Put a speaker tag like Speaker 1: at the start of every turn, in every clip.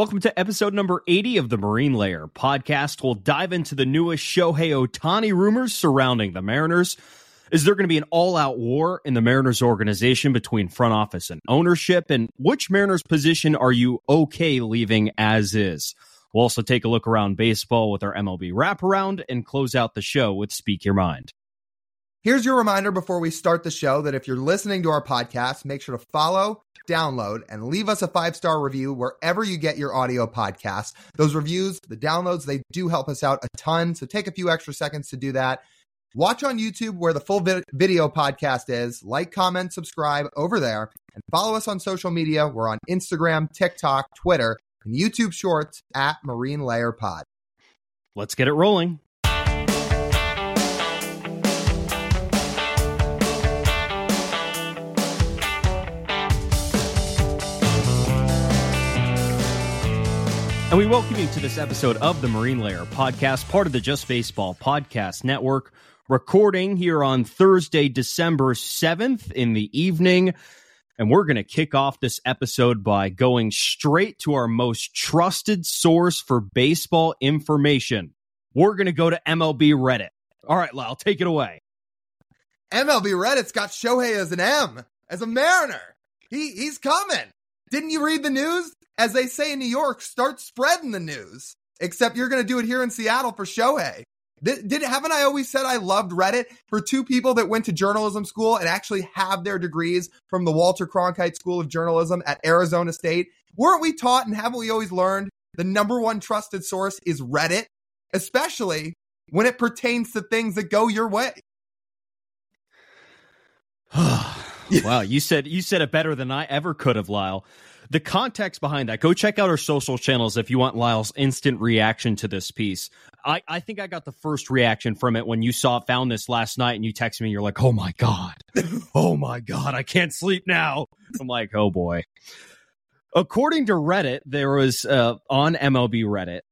Speaker 1: Welcome to episode number 80 of the Marine Layer podcast. We'll dive into the newest Shohei Ohtani rumors surrounding the Mariners. Is there going to be an all out war in the Mariners organization between front office and ownership? And which Mariners position are you okay leaving as is? We'll also take a look around baseball with our MLB wraparound and close out the show with Speak Your Mind.
Speaker 2: Here's your reminder before we start the show that if you're listening to our podcast, make sure to follow, download, and leave us a five star review wherever you get your audio podcasts. Those reviews, the downloads, they do help us out a ton. So take a few extra seconds to do that. Watch on YouTube where the full vi- video podcast is. Like, comment, subscribe over there, and follow us on social media. We're on Instagram, TikTok, Twitter, and YouTube Shorts at Marine Layer Pod.
Speaker 1: Let's get it rolling. And we welcome you to this episode of the Marine Layer podcast, part of the Just Baseball Podcast Network, recording here on Thursday, December 7th in the evening. And we're going to kick off this episode by going straight to our most trusted source for baseball information. We're going to go to MLB Reddit. All right, Lyle, take it away.
Speaker 2: MLB Reddit's got Shohei as an M, as a Mariner. He he's coming. Didn't you read the news? As they say in New York, start spreading the news. Except you're going to do it here in Seattle for Shohei. Did, did haven't I always said I loved Reddit for two people that went to journalism school and actually have their degrees from the Walter Cronkite School of Journalism at Arizona State? Weren't we taught and haven't we always learned the number one trusted source is Reddit, especially when it pertains to things that go your way?
Speaker 1: wow, you said you said it better than I ever could have, Lyle. The context behind that, go check out our social channels if you want Lyle's instant reaction to this piece. I, I think I got the first reaction from it when you saw found this last night and you texted me. You're like, "Oh my god, oh my god, I can't sleep now." I'm like, "Oh boy." According to Reddit, there was uh, on MLB Reddit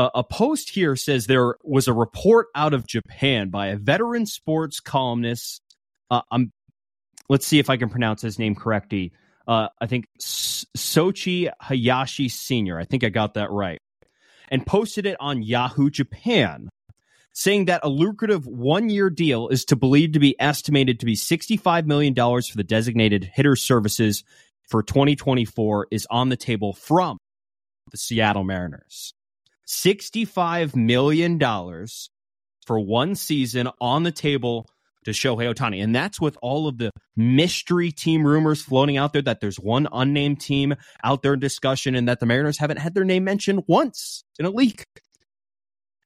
Speaker 1: uh, a post here says there was a report out of Japan by a veteran sports columnist. Uh, I'm let's see if I can pronounce his name correctly uh, I think Sochi Hayashi Sr. I think I got that right. And posted it on Yahoo Japan, saying that a lucrative one year deal is to believe to be estimated to be $65 million for the designated hitter services for 2024 is on the table from the Seattle Mariners. $65 million for one season on the table to Shohei Ohtani. And that's with all of the mystery team rumors floating out there that there's one unnamed team out there in discussion and that the Mariners haven't had their name mentioned once in a leak.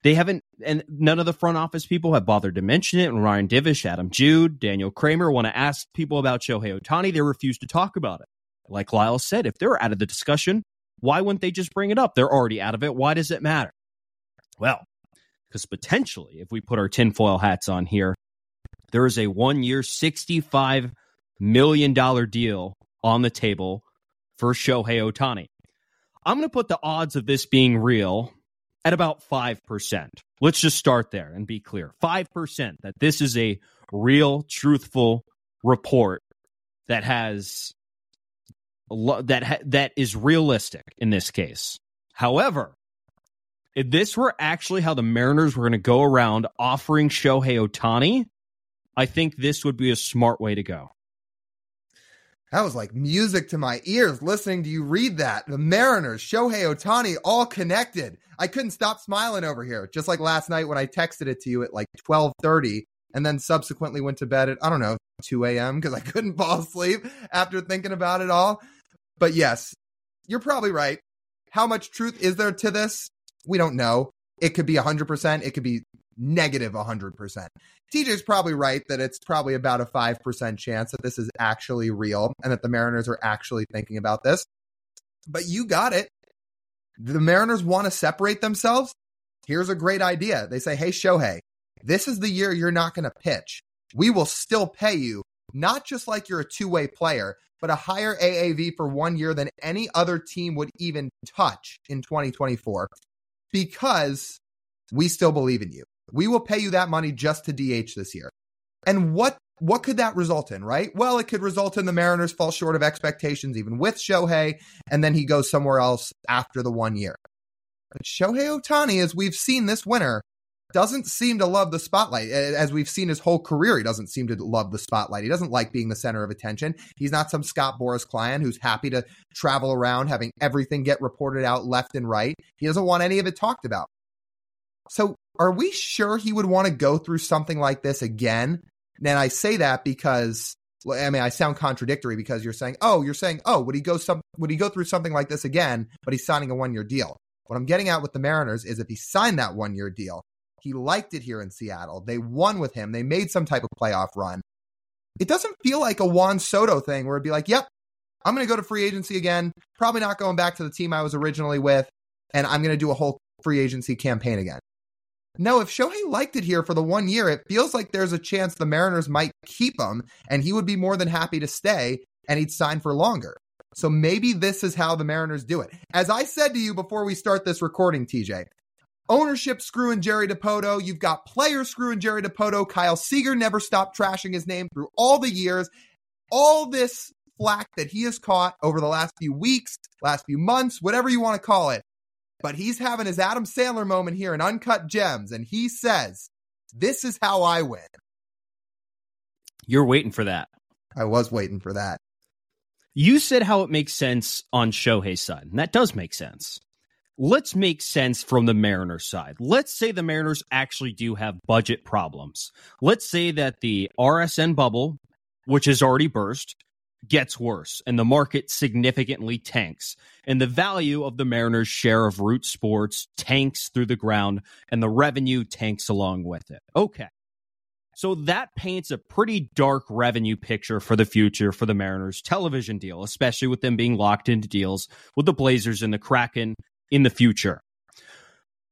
Speaker 1: They haven't, and none of the front office people have bothered to mention it. And Ryan Divish, Adam Jude, Daniel Kramer want to ask people about Shohei Ohtani. They refuse to talk about it. Like Lyle said, if they're out of the discussion, why wouldn't they just bring it up? They're already out of it. Why does it matter? Well, because potentially, if we put our tinfoil hats on here, there is a one year, $65 million deal on the table for Shohei Ohtani. I'm going to put the odds of this being real at about 5%. Let's just start there and be clear 5% that this is a real, truthful report that has that ha- that is realistic in this case. However, if this were actually how the Mariners were going to go around offering Shohei Ohtani, I think this would be a smart way to go.
Speaker 2: That was like music to my ears listening to you read that. The Mariners, Shohei Ohtani, all connected. I couldn't stop smiling over here. Just like last night when I texted it to you at like 1230 and then subsequently went to bed at, I don't know, 2 a.m. because I couldn't fall asleep after thinking about it all. But yes, you're probably right. How much truth is there to this? We don't know. It could be 100%. It could be negative 100%. TJ's probably right that it's probably about a 5% chance that this is actually real and that the Mariners are actually thinking about this. But you got it. The Mariners want to separate themselves. Here's a great idea. They say, Hey, Shohei, this is the year you're not going to pitch. We will still pay you, not just like you're a two way player, but a higher AAV for one year than any other team would even touch in 2024 because we still believe in you. We will pay you that money just to DH this year. And what what could that result in, right? Well, it could result in the Mariners fall short of expectations even with Shohei, and then he goes somewhere else after the one year. But Shohei Ohtani, as we've seen this winter, doesn't seem to love the spotlight. As we've seen his whole career, he doesn't seem to love the spotlight. He doesn't like being the center of attention. He's not some Scott Boras client who's happy to travel around having everything get reported out left and right. He doesn't want any of it talked about. So, are we sure he would want to go through something like this again? And I say that because I mean I sound contradictory because you're saying, "Oh, you're saying, oh, would he go some would he go through something like this again, but he's signing a one-year deal?" What I'm getting at with the Mariners is if he signed that one-year deal, he liked it here in Seattle. They won with him. They made some type of playoff run. It doesn't feel like a Juan Soto thing where it'd be like, yep, I'm going to go to free agency again. Probably not going back to the team I was originally with. And I'm going to do a whole free agency campaign again. No, if Shohei liked it here for the one year, it feels like there's a chance the Mariners might keep him and he would be more than happy to stay and he'd sign for longer. So maybe this is how the Mariners do it. As I said to you before we start this recording, TJ, ownership screwing Jerry Dipoto. You've got players screwing Jerry Dipoto. Kyle Seager never stopped trashing his name through all the years. All this flack that he has caught over the last few weeks, last few months, whatever you want to call it. But he's having his Adam Sandler moment here in Uncut Gems, and he says, This is how I win.
Speaker 1: You're waiting for that.
Speaker 2: I was waiting for that.
Speaker 1: You said how it makes sense on Shohei's side, and that does make sense let's make sense from the Mariners side. Let's say the Mariners actually do have budget problems. Let's say that the RSN bubble, which has already burst, gets worse and the market significantly tanks and the value of the Mariners share of root sports tanks through the ground and the revenue tanks along with it. Okay. So that paints a pretty dark revenue picture for the future for the Mariners television deal, especially with them being locked into deals with the Blazers and the Kraken in the future.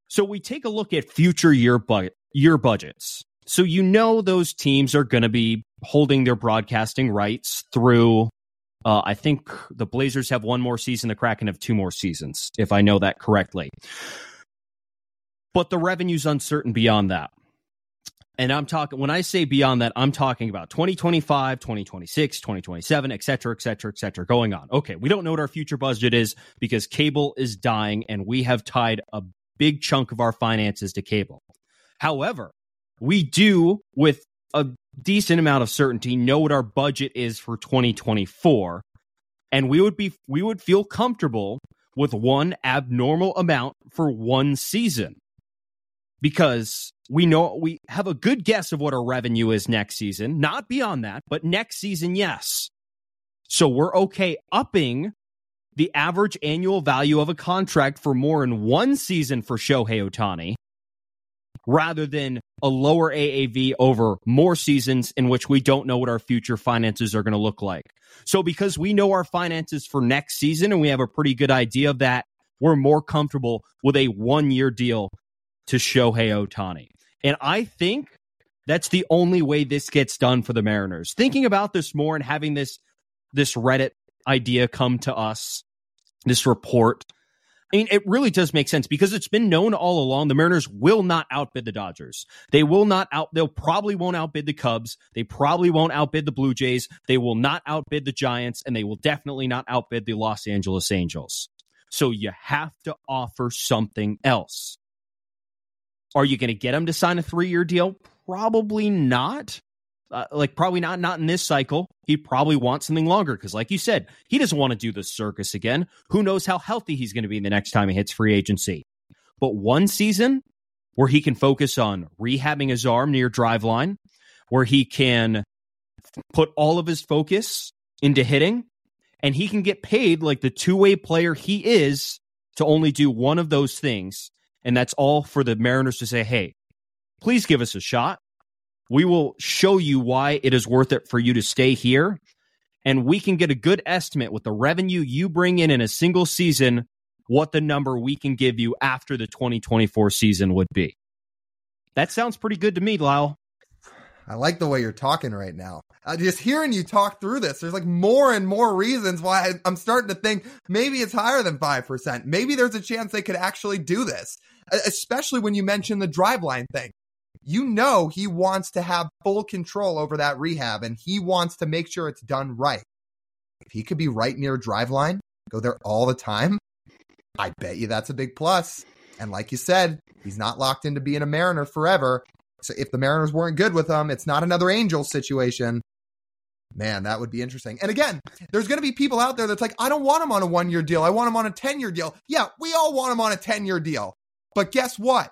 Speaker 1: So we take a look at future year bu- year budgets. So you know those teams are going to be holding their broadcasting rights through. Uh, I think the Blazers have one more season. The Kraken have two more seasons, if I know that correctly. But the revenue's uncertain beyond that. And I'm talking, when I say beyond that, I'm talking about 2025, 2026, 2027, et cetera, et cetera, et cetera, going on. Okay, we don't know what our future budget is because cable is dying and we have tied a big chunk of our finances to cable. However, we do, with a decent amount of certainty, know what our budget is for 2024. And we would be, we would feel comfortable with one abnormal amount for one season because we know we have a good guess of what our revenue is next season, not beyond that, but next season, yes. So we're okay upping the average annual value of a contract for more in one season for Shohei Ohtani rather than a lower AAV over more seasons in which we don't know what our future finances are going to look like. So because we know our finances for next season and we have a pretty good idea of that, we're more comfortable with a one year deal to Shohei Ohtani. And I think that's the only way this gets done for the Mariners. Thinking about this more and having this this Reddit idea come to us, this report. I mean, it really does make sense because it's been known all along the Mariners will not outbid the Dodgers. They will not out they'll probably won't outbid the Cubs. They probably won't outbid the Blue Jays. They will not outbid the Giants and they will definitely not outbid the Los Angeles Angels. So you have to offer something else. Are you going to get them to sign a three year deal? Probably not. Uh, like probably not not in this cycle. He probably wants something longer because, like you said, he doesn't want to do the circus again. Who knows how healthy he's going to be the next time he hits free agency? But one season where he can focus on rehabbing his arm near Driveline, where he can put all of his focus into hitting, and he can get paid like the two way player he is to only do one of those things and that's all for the Mariners to say, hey, please give us a shot. We will show you why it is worth it for you to stay here. And we can get a good estimate with the revenue you bring in in a single season what the number we can give you after the 2024 season would be. That sounds pretty good to me, Lyle.
Speaker 2: I like the way you're talking right now. Uh, just hearing you talk through this, there's like more and more reasons why I, I'm starting to think maybe it's higher than 5%. Maybe there's a chance they could actually do this, especially when you mention the driveline thing. You know, he wants to have full control over that rehab and he wants to make sure it's done right. If he could be right near driveline, go there all the time, I bet you that's a big plus. And like you said, he's not locked into being a Mariner forever. So if the Mariners weren't good with him, it's not another Angel situation. Man, that would be interesting. And again, there's going to be people out there that's like, I don't want him on a one year deal. I want him on a 10 year deal. Yeah, we all want him on a 10 year deal. But guess what?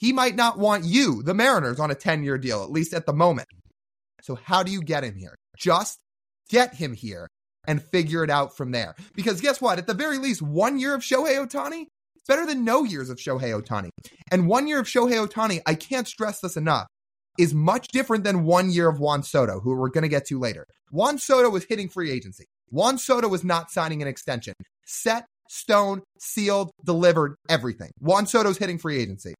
Speaker 2: He might not want you, the Mariners, on a 10 year deal, at least at the moment. So, how do you get him here? Just get him here and figure it out from there. Because guess what? At the very least, one year of Shohei Ohtani is better than no years of Shohei Ohtani. And one year of Shohei Ohtani, I can't stress this enough, is much different than one year of Juan Soto, who we're going to get to later. Juan Soto was hitting free agency. Juan Soto was not signing an extension. Set, stone, sealed, delivered, everything. Juan Soto's hitting free agency.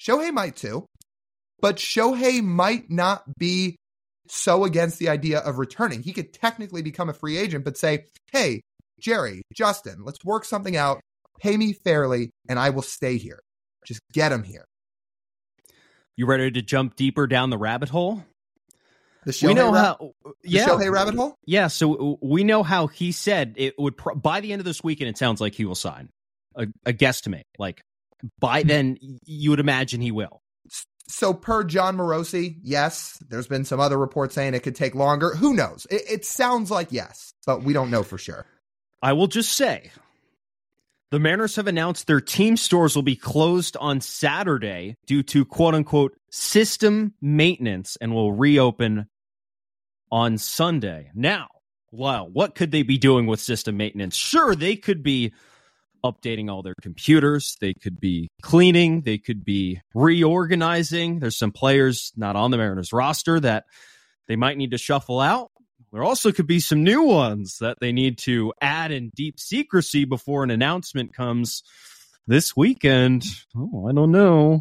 Speaker 2: Shohei might too, but Shohei might not be so against the idea of returning. He could technically become a free agent, but say, hey, Jerry, Justin, let's work something out. Pay me fairly, and I will stay here. Just get him here.
Speaker 1: You ready to jump deeper down the rabbit hole?
Speaker 2: The Shohei, we know ra- how, uh,
Speaker 1: yeah,
Speaker 2: Shohei rabbit hole.
Speaker 1: Yeah, so uh, we know how he said it would pro- by the end of this weekend. It sounds like he will sign a, a guesstimate. Like by hmm. then, you would imagine he will.
Speaker 2: So, per Jon Morosi, yes. There's been some other reports saying it could take longer. Who knows? It, it sounds like yes, but we don't know for sure.
Speaker 1: I will just say the Mariners have announced their team stores will be closed on Saturday due to quote unquote system maintenance and will reopen on Sunday. Now, wow, what could they be doing with system maintenance? Sure, they could be updating all their computers. They could be cleaning. They could be reorganizing. There's some players not on the Mariners roster that they might need to shuffle out. There also could be some new ones that they need to add in deep secrecy before an announcement comes this weekend. Oh, I don't know.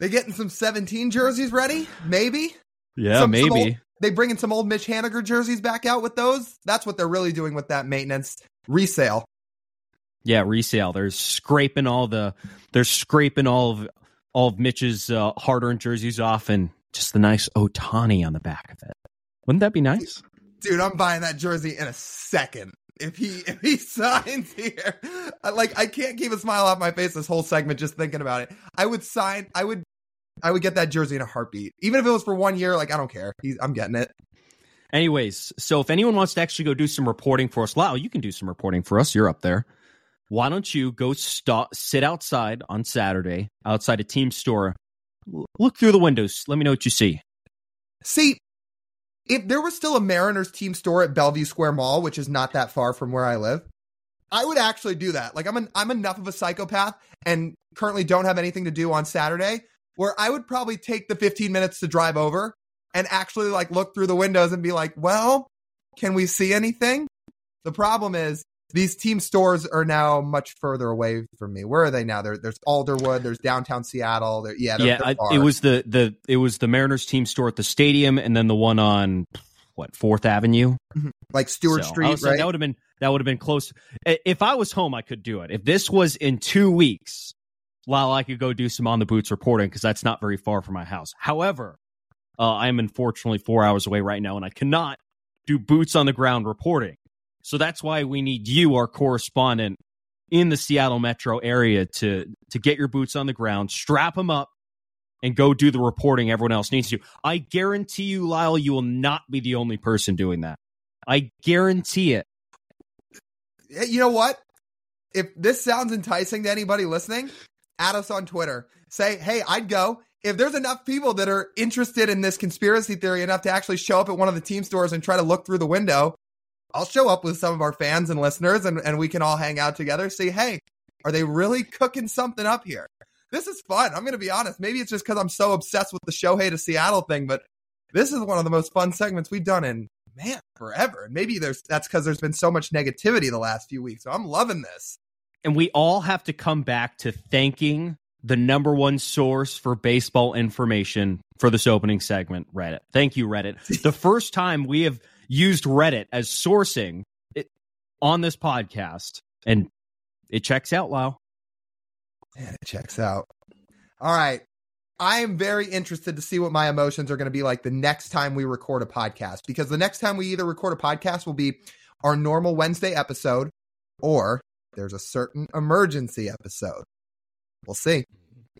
Speaker 2: They getting some 17 jerseys ready? Maybe.
Speaker 1: Yeah, some, maybe. Some
Speaker 2: old, they bringing some old Mitch Haniger jerseys back out with those. That's what they're really doing with that maintenance resale.
Speaker 1: Yeah, resale. They're scraping all the they're scraping all of all of Mitch's uh, hard earned jerseys off and just the nice Ohtani on the back of it. Wouldn't that be nice?
Speaker 2: Dude, I'm buying that jersey in a second. If he if he signs here, like I can't keep a smile off my face this whole segment just thinking about it. I would sign. I would I would get that jersey in a heartbeat, even if it was for one year. Like I don't care. He's, I'm getting it.
Speaker 1: Anyways, so if anyone wants to actually go do some reporting for us, Lyle, you can do some reporting for us. You're up there why don't you go stop, sit outside on Saturday outside a team store? Look through the windows. Let me know what you see.
Speaker 2: See, if there was still a Mariners team store at Bellevue Square Mall, which is not that far from where I live, I would actually do that. Like I'm an, I'm enough of a psychopath and currently don't have anything to do on Saturday where I would probably take the 15 minutes to drive over and actually like look through the windows and be like, "Well, can we see anything?" The problem is these team stores are now much further away from me. Where are they now? There, there's Alderwood. There's downtown Seattle. Yeah, they're,
Speaker 1: yeah.
Speaker 2: They're
Speaker 1: I, it was the the it was the Mariners team store at the stadium, and then the one on what Fourth Avenue,
Speaker 2: mm-hmm. like Stewart so, Street.
Speaker 1: Right? That would have been that would have been close. If I was home, I could do it. If this was in two weeks, while I could go do some on the boots reporting because that's not very far from my house. However, uh, I am unfortunately four hours away right now, and I cannot do boots on the ground reporting. So that's why we need you, our correspondent in the Seattle metro area, to to get your boots on the ground, strap them up, and go do the reporting everyone else needs to. I guarantee you, Lyle, you will not be the only person doing that. I guarantee it.
Speaker 2: Eh, you know what? If this sounds enticing to anybody listening, add us on Twitter. Say, hey, I'd go. If there's enough people that are interested in this conspiracy theory enough to actually show up at one of the team stores and try to look through the window, I'll show up with some of our fans and listeners and, and we can all hang out together. See, hey, are they really cooking something up here? This is fun. I'm going to be honest. Maybe it's just because I'm so obsessed with the Shohei to Seattle thing, but this is one of the most fun segments we've done in man forever. And maybe there's that's because there's been so much negativity the last few weeks. So I'm loving this.
Speaker 1: and we all have to come back to thanking the number one source for baseball information for this opening segment, Reddit. Thank you, Reddit. the first time we have used Reddit as sourcing it, on this podcast, and it checks out, Lyle.
Speaker 2: Man, it checks out. All right. I am very interested to see what my emotions are going to be like the next time we record a podcast because the next time we either record a podcast will be our normal Wednesday episode or there's a certain emergency episode. We'll see.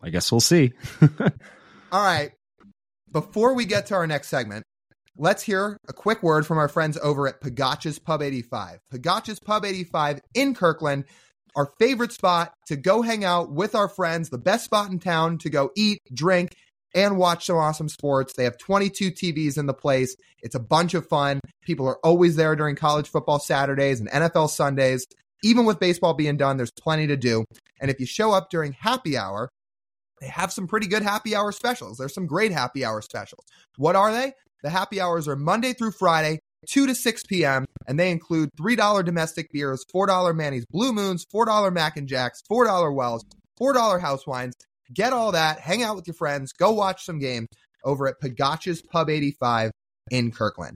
Speaker 1: I guess we'll see.
Speaker 2: All right. Before we get to our next segment, let's hear a quick word from our friends over at Pogacha's Pub 85. Pogacha's Pub 85 in Kirkland, our favorite spot to go hang out with our friends, the best spot in town to go eat, drink, and watch some awesome sports. They have 22 TVs in the place. It's a bunch of fun. People are always there during college football Saturdays and NFL Sundays. Even with baseball being done, there's plenty to do. And if you show up during happy hour, they have some pretty good happy hour specials. There's some great happy hour specials. What are they? The happy hours are Monday through Friday, 2 to 6 p.m., and they include $3 domestic beers, $4 Manny's Blue Moons, $4 Mac and Jacks, $4 Wells, $4 house wines. Get all that, hang out with your friends, go watch some games over at Pogacha's Pub 85 in Kirkland.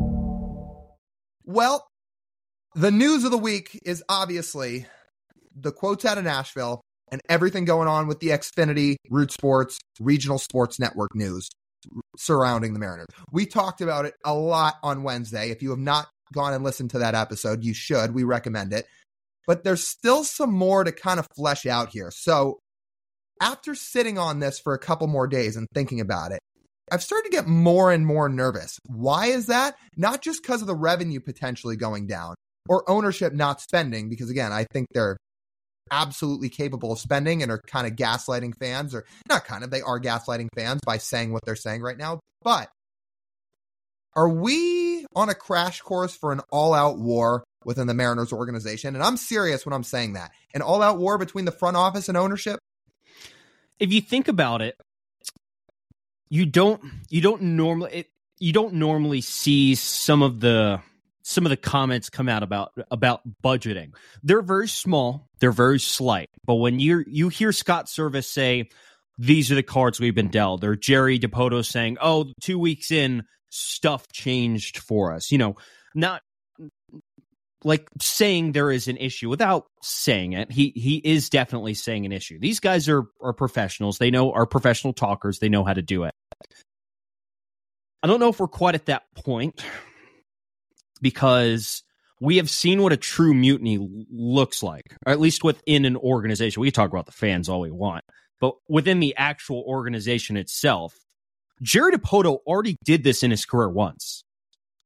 Speaker 2: Well, the news of the week is obviously the quotes out of Nashville and everything going on with the Xfinity, Root Sports, Regional Sports Network news surrounding the Mariners. We talked about it a lot on Wednesday. If you have not gone and listened to that episode, you should. We recommend it. But there's still some more to kind of flesh out here. So, after sitting on this for a couple more days and thinking about it, I've started to get more and more nervous. Why is that? Not just because of the revenue potentially going down or ownership not spending, because again, I think they're absolutely capable of spending and are kind of gaslighting fans, or not kind of, they are gaslighting fans by saying what they're saying right now. But are we on a crash course for an all out war within the Mariners organization? And I'm serious when I'm saying that. An all out war between the front office and ownership?
Speaker 1: If you think about it, you don't you don't normally it, you don't normally see some of the some of the comments come out about about budgeting. They're very small, they're very slight. But when you you hear Scott Servais say these are the cards we've been dealt, or Jerry Dipoto saying, "Oh, two weeks in, stuff changed for us." You know, not like saying there is an issue without saying it. He he is definitely saying an issue. These guys are are professionals. They know are professional talkers. They know how to do it. I don't know if we're quite at that point because we have seen what a true mutiny looks like, or at least within an organization. We can talk about the fans all we want, but within the actual organization itself, Jerry Dipoto already did this in his career once.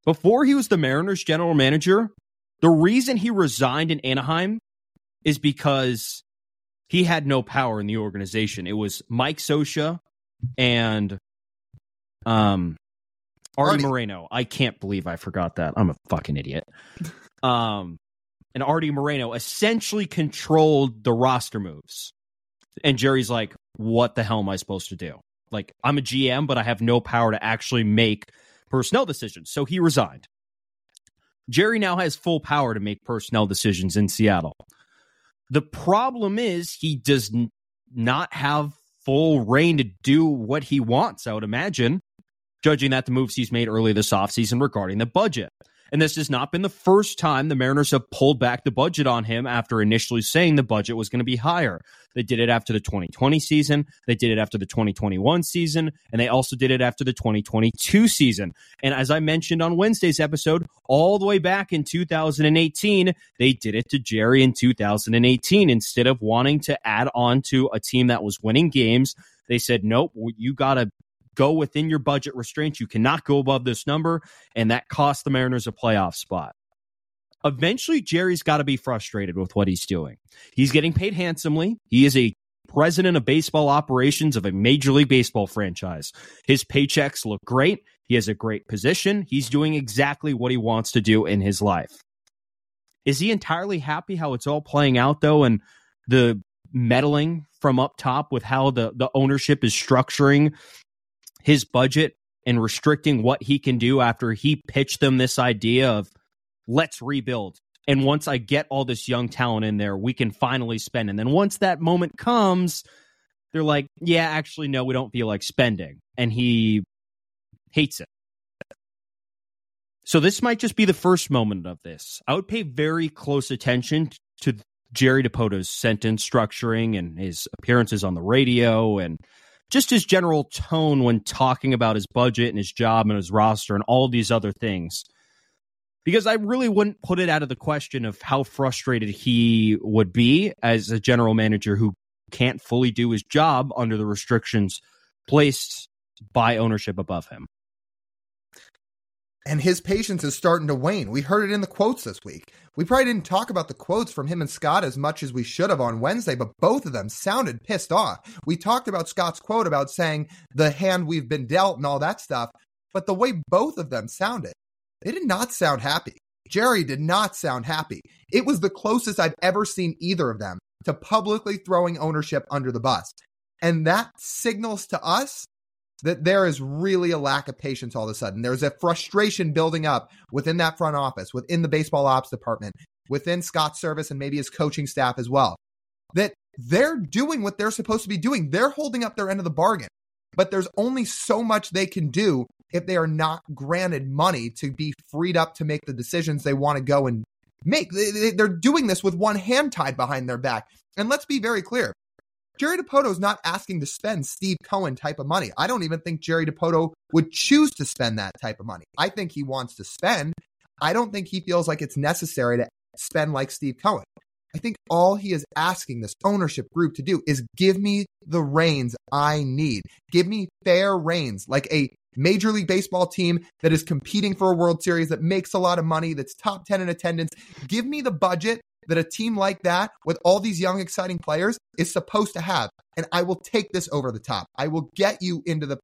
Speaker 1: Before he was the Mariners general manager, the reason he resigned in Anaheim is because he had no power in the organization. It was Mike Scioscia and um Artie, Arte Moreno. I can't believe I forgot that. I'm a fucking idiot. Um and Arte Moreno essentially controlled the roster moves. And Jerry's like, what the hell am I supposed to do? Like, I'm a GM, but I have no power to actually make personnel decisions. So he resigned. Jerry now has full power to make personnel decisions in Seattle. The problem is he does not have full reign to do what he wants, I would imagine, judging that the moves he's made early this offseason regarding the budget. And this has not been the first time the Mariners have pulled back the budget on him after initially saying the budget was going to be higher. They did it after the 2020 season, they did it after the 2021 season, and they also did it after the 2022 season. And as I mentioned on Wednesday's episode, all the way back in 2018, they did it to Jerry in 2018 instead of wanting to add on to a team that was winning games. They said, nope, you got to go within your budget restraints. You cannot go above this number, and that cost the Mariners a playoff spot. Eventually, Jerry's got to be frustrated with what he's doing. He's getting paid handsomely. He is a president of baseball operations of a Major League Baseball franchise. His paychecks look great. He has a great position. He's doing exactly what he wants to do in his life. Is he entirely happy how it's all playing out, though, and the meddling from up top with how the, the ownership is structuring his budget and restricting what he can do after he pitched them this idea of let's rebuild. And once I get all this young talent in there, we can finally spend. And then once that moment comes, they're like, yeah, actually, no, we don't feel like spending. And he hates it. So this might just be the first moment of this. I would pay very close attention to Jerry Dipoto's sentence structuring and his appearances on the radio and just his general tone when talking about his budget and his job and his roster and all these other things. Because I really wouldn't put it out of the question of how frustrated he would be as a general manager who can't fully do his job under the restrictions placed by ownership above him
Speaker 2: and his patience is starting to wane. We heard it in the quotes this week. We probably didn't talk about the quotes from him and Scott as much as we should have on Wednesday, but both of them sounded pissed off. We talked about Scott's quote about saying the hand we've been dealt and all that stuff, but the way both of them sounded, they did not sound happy. Jerry did not sound happy. It was the closest I've ever seen either of them to publicly throwing ownership under the bus. And that signals to us that there is really a lack of patience all of a sudden. There's a frustration building up within that front office, within the baseball ops department, within Scott's service and maybe his coaching staff as well. That they're doing what they're supposed to be doing. They're holding up their end of the bargain. But there's only so much they can do if they are not granted money to be freed up to make the decisions they want to go and make. They're doing this with one hand tied behind their back. And let's be very clear Jerry Dipoto is not asking to spend Steve Cohen type of money. I don't even think Jerry Dipoto would choose to spend that type of money. I think he wants to spend. I don't think he feels like it's necessary to spend like Steve Cohen. I think all he is asking this ownership group to do is give me the reins I need. Give me fair reins, like a Major League Baseball team that is competing for a World Series, that makes a lot of money, that's top 10 in attendance. Give me the budget that a team like that with all these young, exciting players is supposed to have. And I will take this over the top. I will get you into the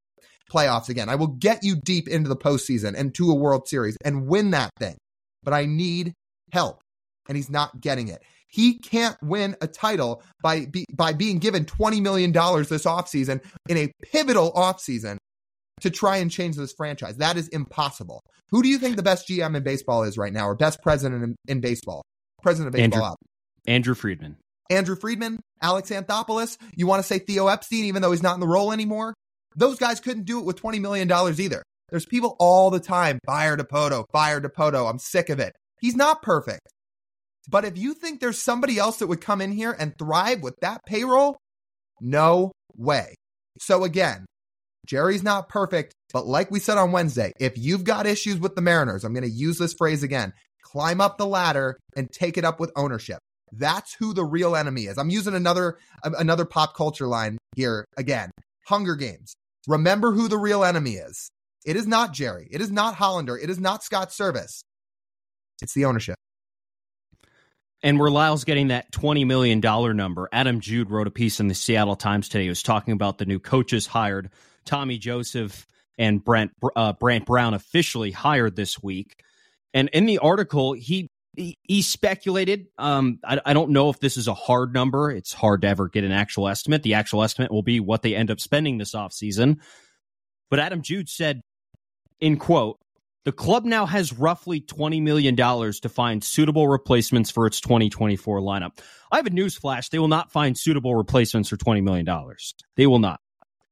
Speaker 2: playoffs again. I will get you deep into the postseason and to a World Series and win that thing. But I need help. And he's not getting it. He can't win a title by be, by being given $20 million this offseason in a pivotal offseason to try and change this franchise. That is impossible. Who do you think the best GM in baseball is right now or best president in, in baseball? President of baseball
Speaker 1: Andrew, Andrew Friedman.
Speaker 2: Andrew Friedman, Alex Anthopoulos. You want to say Theo Epstein, even though he's not in the role anymore? Those guys couldn't do it with $20 million either. There's people all the time, fire Dipoto, fire Dipoto. I'm sick of it. He's not perfect. But if you think there's somebody else that would come in here and thrive with that payroll, no way. So again, Jerry's not perfect, but like we said on Wednesday, if you've got issues with the Mariners, I'm going to use this phrase again climb up the ladder and take it up with ownership. That's who the real enemy is. I'm using another another pop culture line here again. Hunger Games. Remember who the real enemy is. It is not Jerry. It is not Hollander. It is not Scott Servais. It's the ownership.
Speaker 1: And where Lyle's getting that $20 million number, Adam Jude wrote a piece in the Seattle Times today. He was talking about the new coaches hired. Tommy Joseph and Brent, uh, Brant Brown officially hired this week. And in the article, he he, speculated. Um, I, I don't know if this is a hard number. It's hard to ever get an actual estimate. The actual estimate will be what they end up spending this offseason. But Adam Jude said, in quote, the club now has roughly $20 million to find suitable replacements for its 2024 lineup. I have a news flash. They will not find suitable replacements for $20 million. They will not.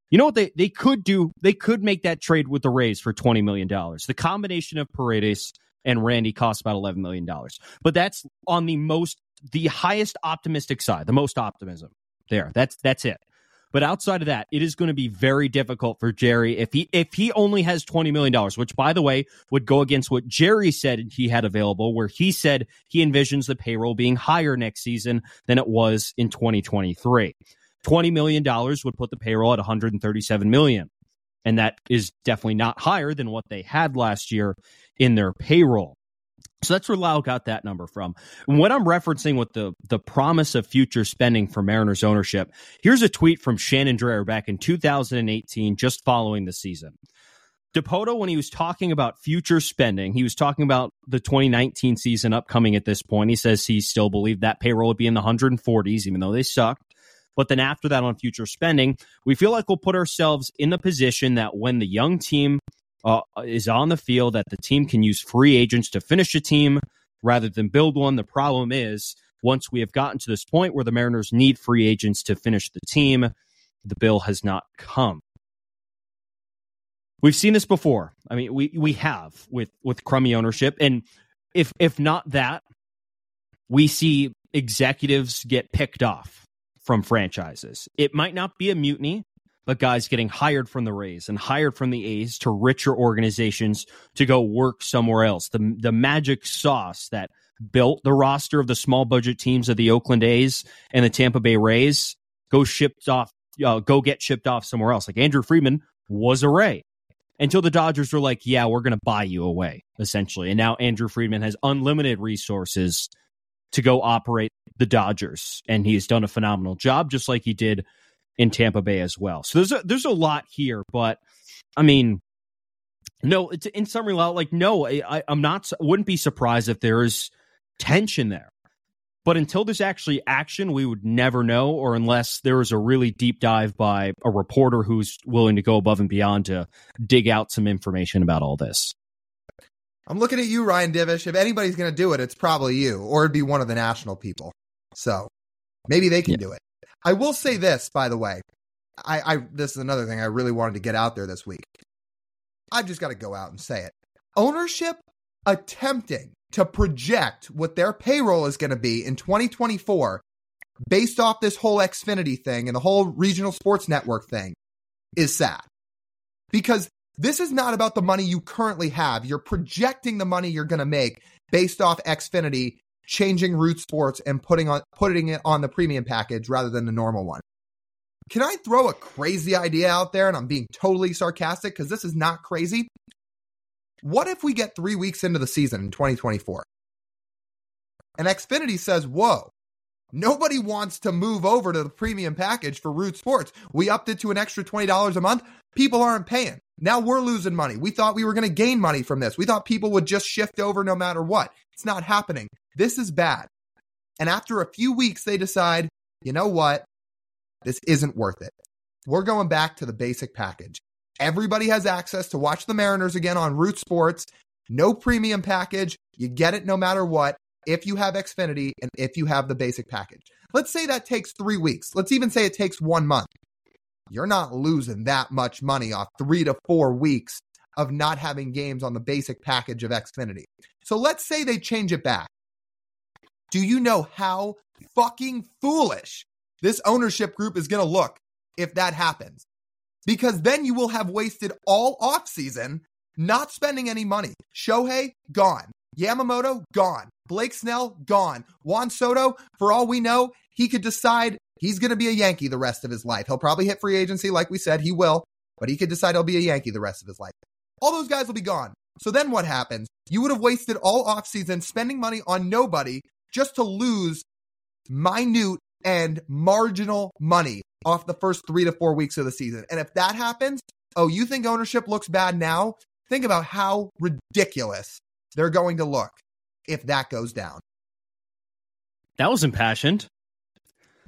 Speaker 1: You know what they, they could do? They could make that trade with the Rays for $20 million. The combination of Paredes and Randy costs about $11 million. But that's on the most, the highest optimistic side, the most optimism there. That's, that's it. But outside of that, it is going to be very difficult for Jerry if he if he only has twenty million dollars, which by the way would go against what Jerry said he had available, where he said he envisions the payroll being higher next season than it was in 2023. $20 million would put the payroll at 137 million. And that is definitely not higher than what they had last year in their payroll. So that's where Lyle got that number from. And what I'm referencing with the the promise of future spending for Mariners ownership, here's a tweet from Shannon Drayer back in 2018, just following the season. Dipoto, when he was talking about future spending, he was talking about the 2019 season upcoming at this point. He says he still believed that payroll would be in the 140s, even though they sucked. But then after that, on future spending, we feel like we'll put ourselves in the position that when the young team uh, is on the field that the team can use free agents to finish a team rather than build one. The problem is once we have gotten to this point where the Mariners need free agents to finish the team, the bill has not come. We've seen this before. I mean, we we have with with crummy ownership, and if if not that, we see executives get picked off from franchises. It might not be a mutiny but guys getting hired from the Rays and hired from the A's to richer organizations to go work somewhere else. The the magic sauce that built the roster of the small budget teams of the Oakland A's and the Tampa Bay Rays go shipped off uh, go get shipped off somewhere else. Like Andrew Friedman was a Ray until the Dodgers were like, "Yeah, we're going to buy you away," essentially. And now Andrew Friedman has unlimited resources to go operate the Dodgers, and he's done a phenomenal job, just like he did in Tampa Bay as well. So there's a, there's a lot here, but I mean, no, it's in summary, like no, I, I'm not. Wouldn't be surprised if there is tension there. But until there's actually action, we would never know, or unless there is a really deep dive by a reporter who's willing to go above and beyond to dig out some information about all this.
Speaker 2: I'm looking at you, Ryan Divish. If anybody's going to do it, it's probably you, or it'd be one of the national people. So maybe they can yeah. do it. I will say this, by the way. I, I this is another thing I really wanted to get out there this week. I've just got to go out and say it. Ownership attempting to project what their payroll is going to be in 2024 based off this whole Xfinity thing and the whole regional sports network thing is sad. Because this is not about the money you currently have. You're projecting the money you're going to make based off Xfinity changing Root Sports and putting on putting it on the premium package rather than the normal one. Can I throw a crazy idea out there? And I'm being totally sarcastic because this is not crazy. What if we get three weeks into the season in 2024 and Xfinity says, Whoa, nobody wants to move over to the premium package for Root Sports. We upped it to an extra $20 a month. People aren't paying. Now we're losing money. We thought we were going to gain money from this. We thought people would just shift over no matter what. It's not happening. This is bad. And after a few weeks, they decide, you know what? This isn't worth it. We're going back to the basic package. Everybody has access to watch the Mariners again on Root Sports. No premium package. You get it no matter what if you have Xfinity and if you have the basic package. Let's say that takes three weeks. Let's even say it takes one month. You're not losing that much money off three to four weeks of not having games on the basic package of Xfinity. So let's say they change it back. Do you know how fucking foolish this ownership group is going to look if that happens? Because then you will have wasted all offseason not spending any money. Shohei, gone. Yamamoto, gone. Blake Snell, gone. Juan Soto, for all we know, he could decide he's going to be a Yankee the rest of his life. He'll probably hit free agency, like we said, he will, but he could decide he'll be a Yankee the rest of his life. All those guys will be gone. So then what happens? You would have wasted all offseason spending money on nobody just to lose minute and marginal money off the first three to four weeks of the season. And if that happens, oh, you think ownership looks bad now? Think about how ridiculous they're going to look if that goes down.
Speaker 1: That was impassioned.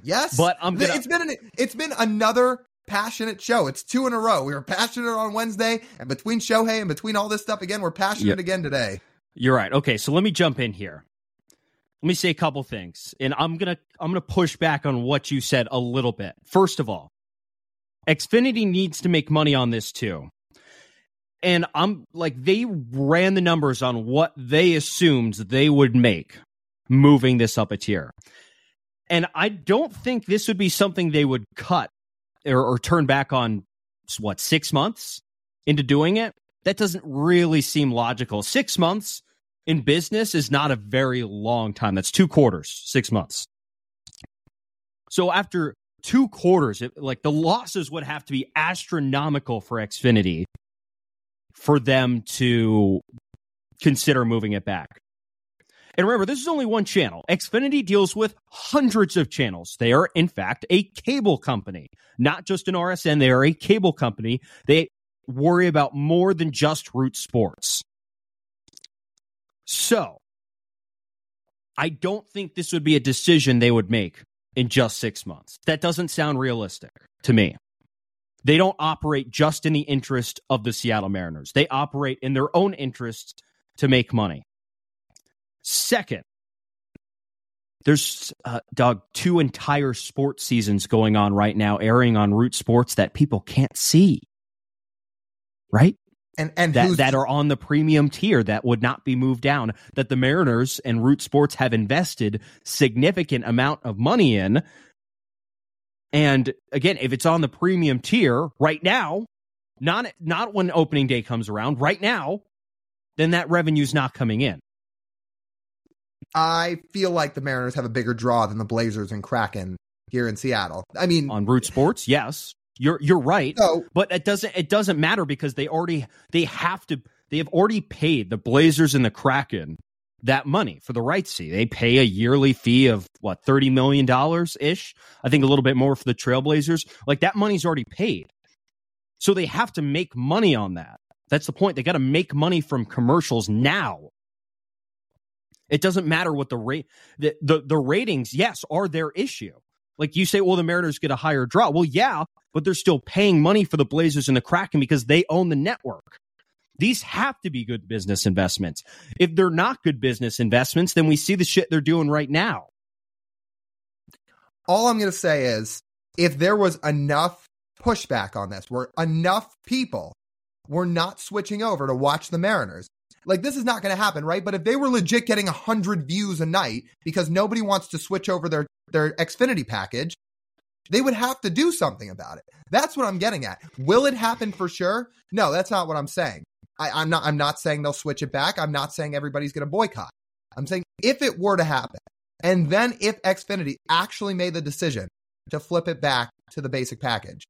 Speaker 2: Yes,
Speaker 1: but I'm gonna...
Speaker 2: it's been an, it's been another passionate show. It's two in a row. We were passionate on Wednesday, and between Shohei and between all this stuff again, we're passionate yep. again today.
Speaker 1: You're right. Okay, so let me jump in here. Let me say a couple things, and I'm gonna I'm gonna push back on what you said a little bit. First of all, Xfinity needs to make money on this too. And I'm like, they ran the numbers on what they assumed they would make moving this up a tier. And I don't think this would be something they would cut or, or turn back on, what, six months into doing it? That doesn't really seem logical. Six months in business is not a very long time. That's two quarters, six months. So after two quarters, it, like the losses would have to be astronomical for Xfinity for them to consider moving it back. And remember, this is only one channel. Xfinity deals with hundreds of channels. They are, in fact, a cable company, not just an RSN. They are a cable company. They worry about more than just root sports. So, I don't think this would be a decision they would make in just six months. That doesn't sound realistic to me. They don't operate just in the interest of the Seattle Mariners. They operate in their own interest to make money. Second, there's uh, Doug two entire sports seasons going on right now, airing on Root Sports that people can't see. Right?
Speaker 2: And and
Speaker 1: that that are on the premium tier that would not be moved down. That the Mariners and Root Sports have invested significant amount of money in. And again, if it's on the premium tier right now, not not when opening day comes around, right now, then that revenue's not coming in.
Speaker 2: I feel like the Mariners have a bigger draw than the Blazers and Kraken here in Seattle. I mean,
Speaker 1: on Root Sports, yes, you're you're right. So, but it doesn't it doesn't matter because they already they have to they have already paid the Blazers and the Kraken that money for the rights fee. They pay a yearly fee of what thirty million dollars ish. I think a little bit more for the Trailblazers. Like that money's already paid, so they have to make money on that. That's the point. They got to make money from commercials now. It doesn't matter what the rate the, the the ratings, yes, are their issue. Like you say, well, the Mariners get a higher draw. Well, yeah, but they're still paying money for the Blazers and the Kraken because they own the network. These have to be good business investments. If they're not good business investments, then we see the shit they're doing right now.
Speaker 2: All I'm going to say is if there was enough pushback on this, where enough people were not switching over to watch the Mariners, like this is not going to happen, right? But if they were legit getting 100 views a night because nobody wants to switch over their their Xfinity package, they would have to do something about it. That's what I'm getting at. Will it happen for sure? No, that's not what I'm saying. I, am not I'm not saying they'll switch it back. I'm not saying everybody's gonna boycott. I'm saying if it were to happen, and then if Xfinity actually made the decision to flip it back to the basic package,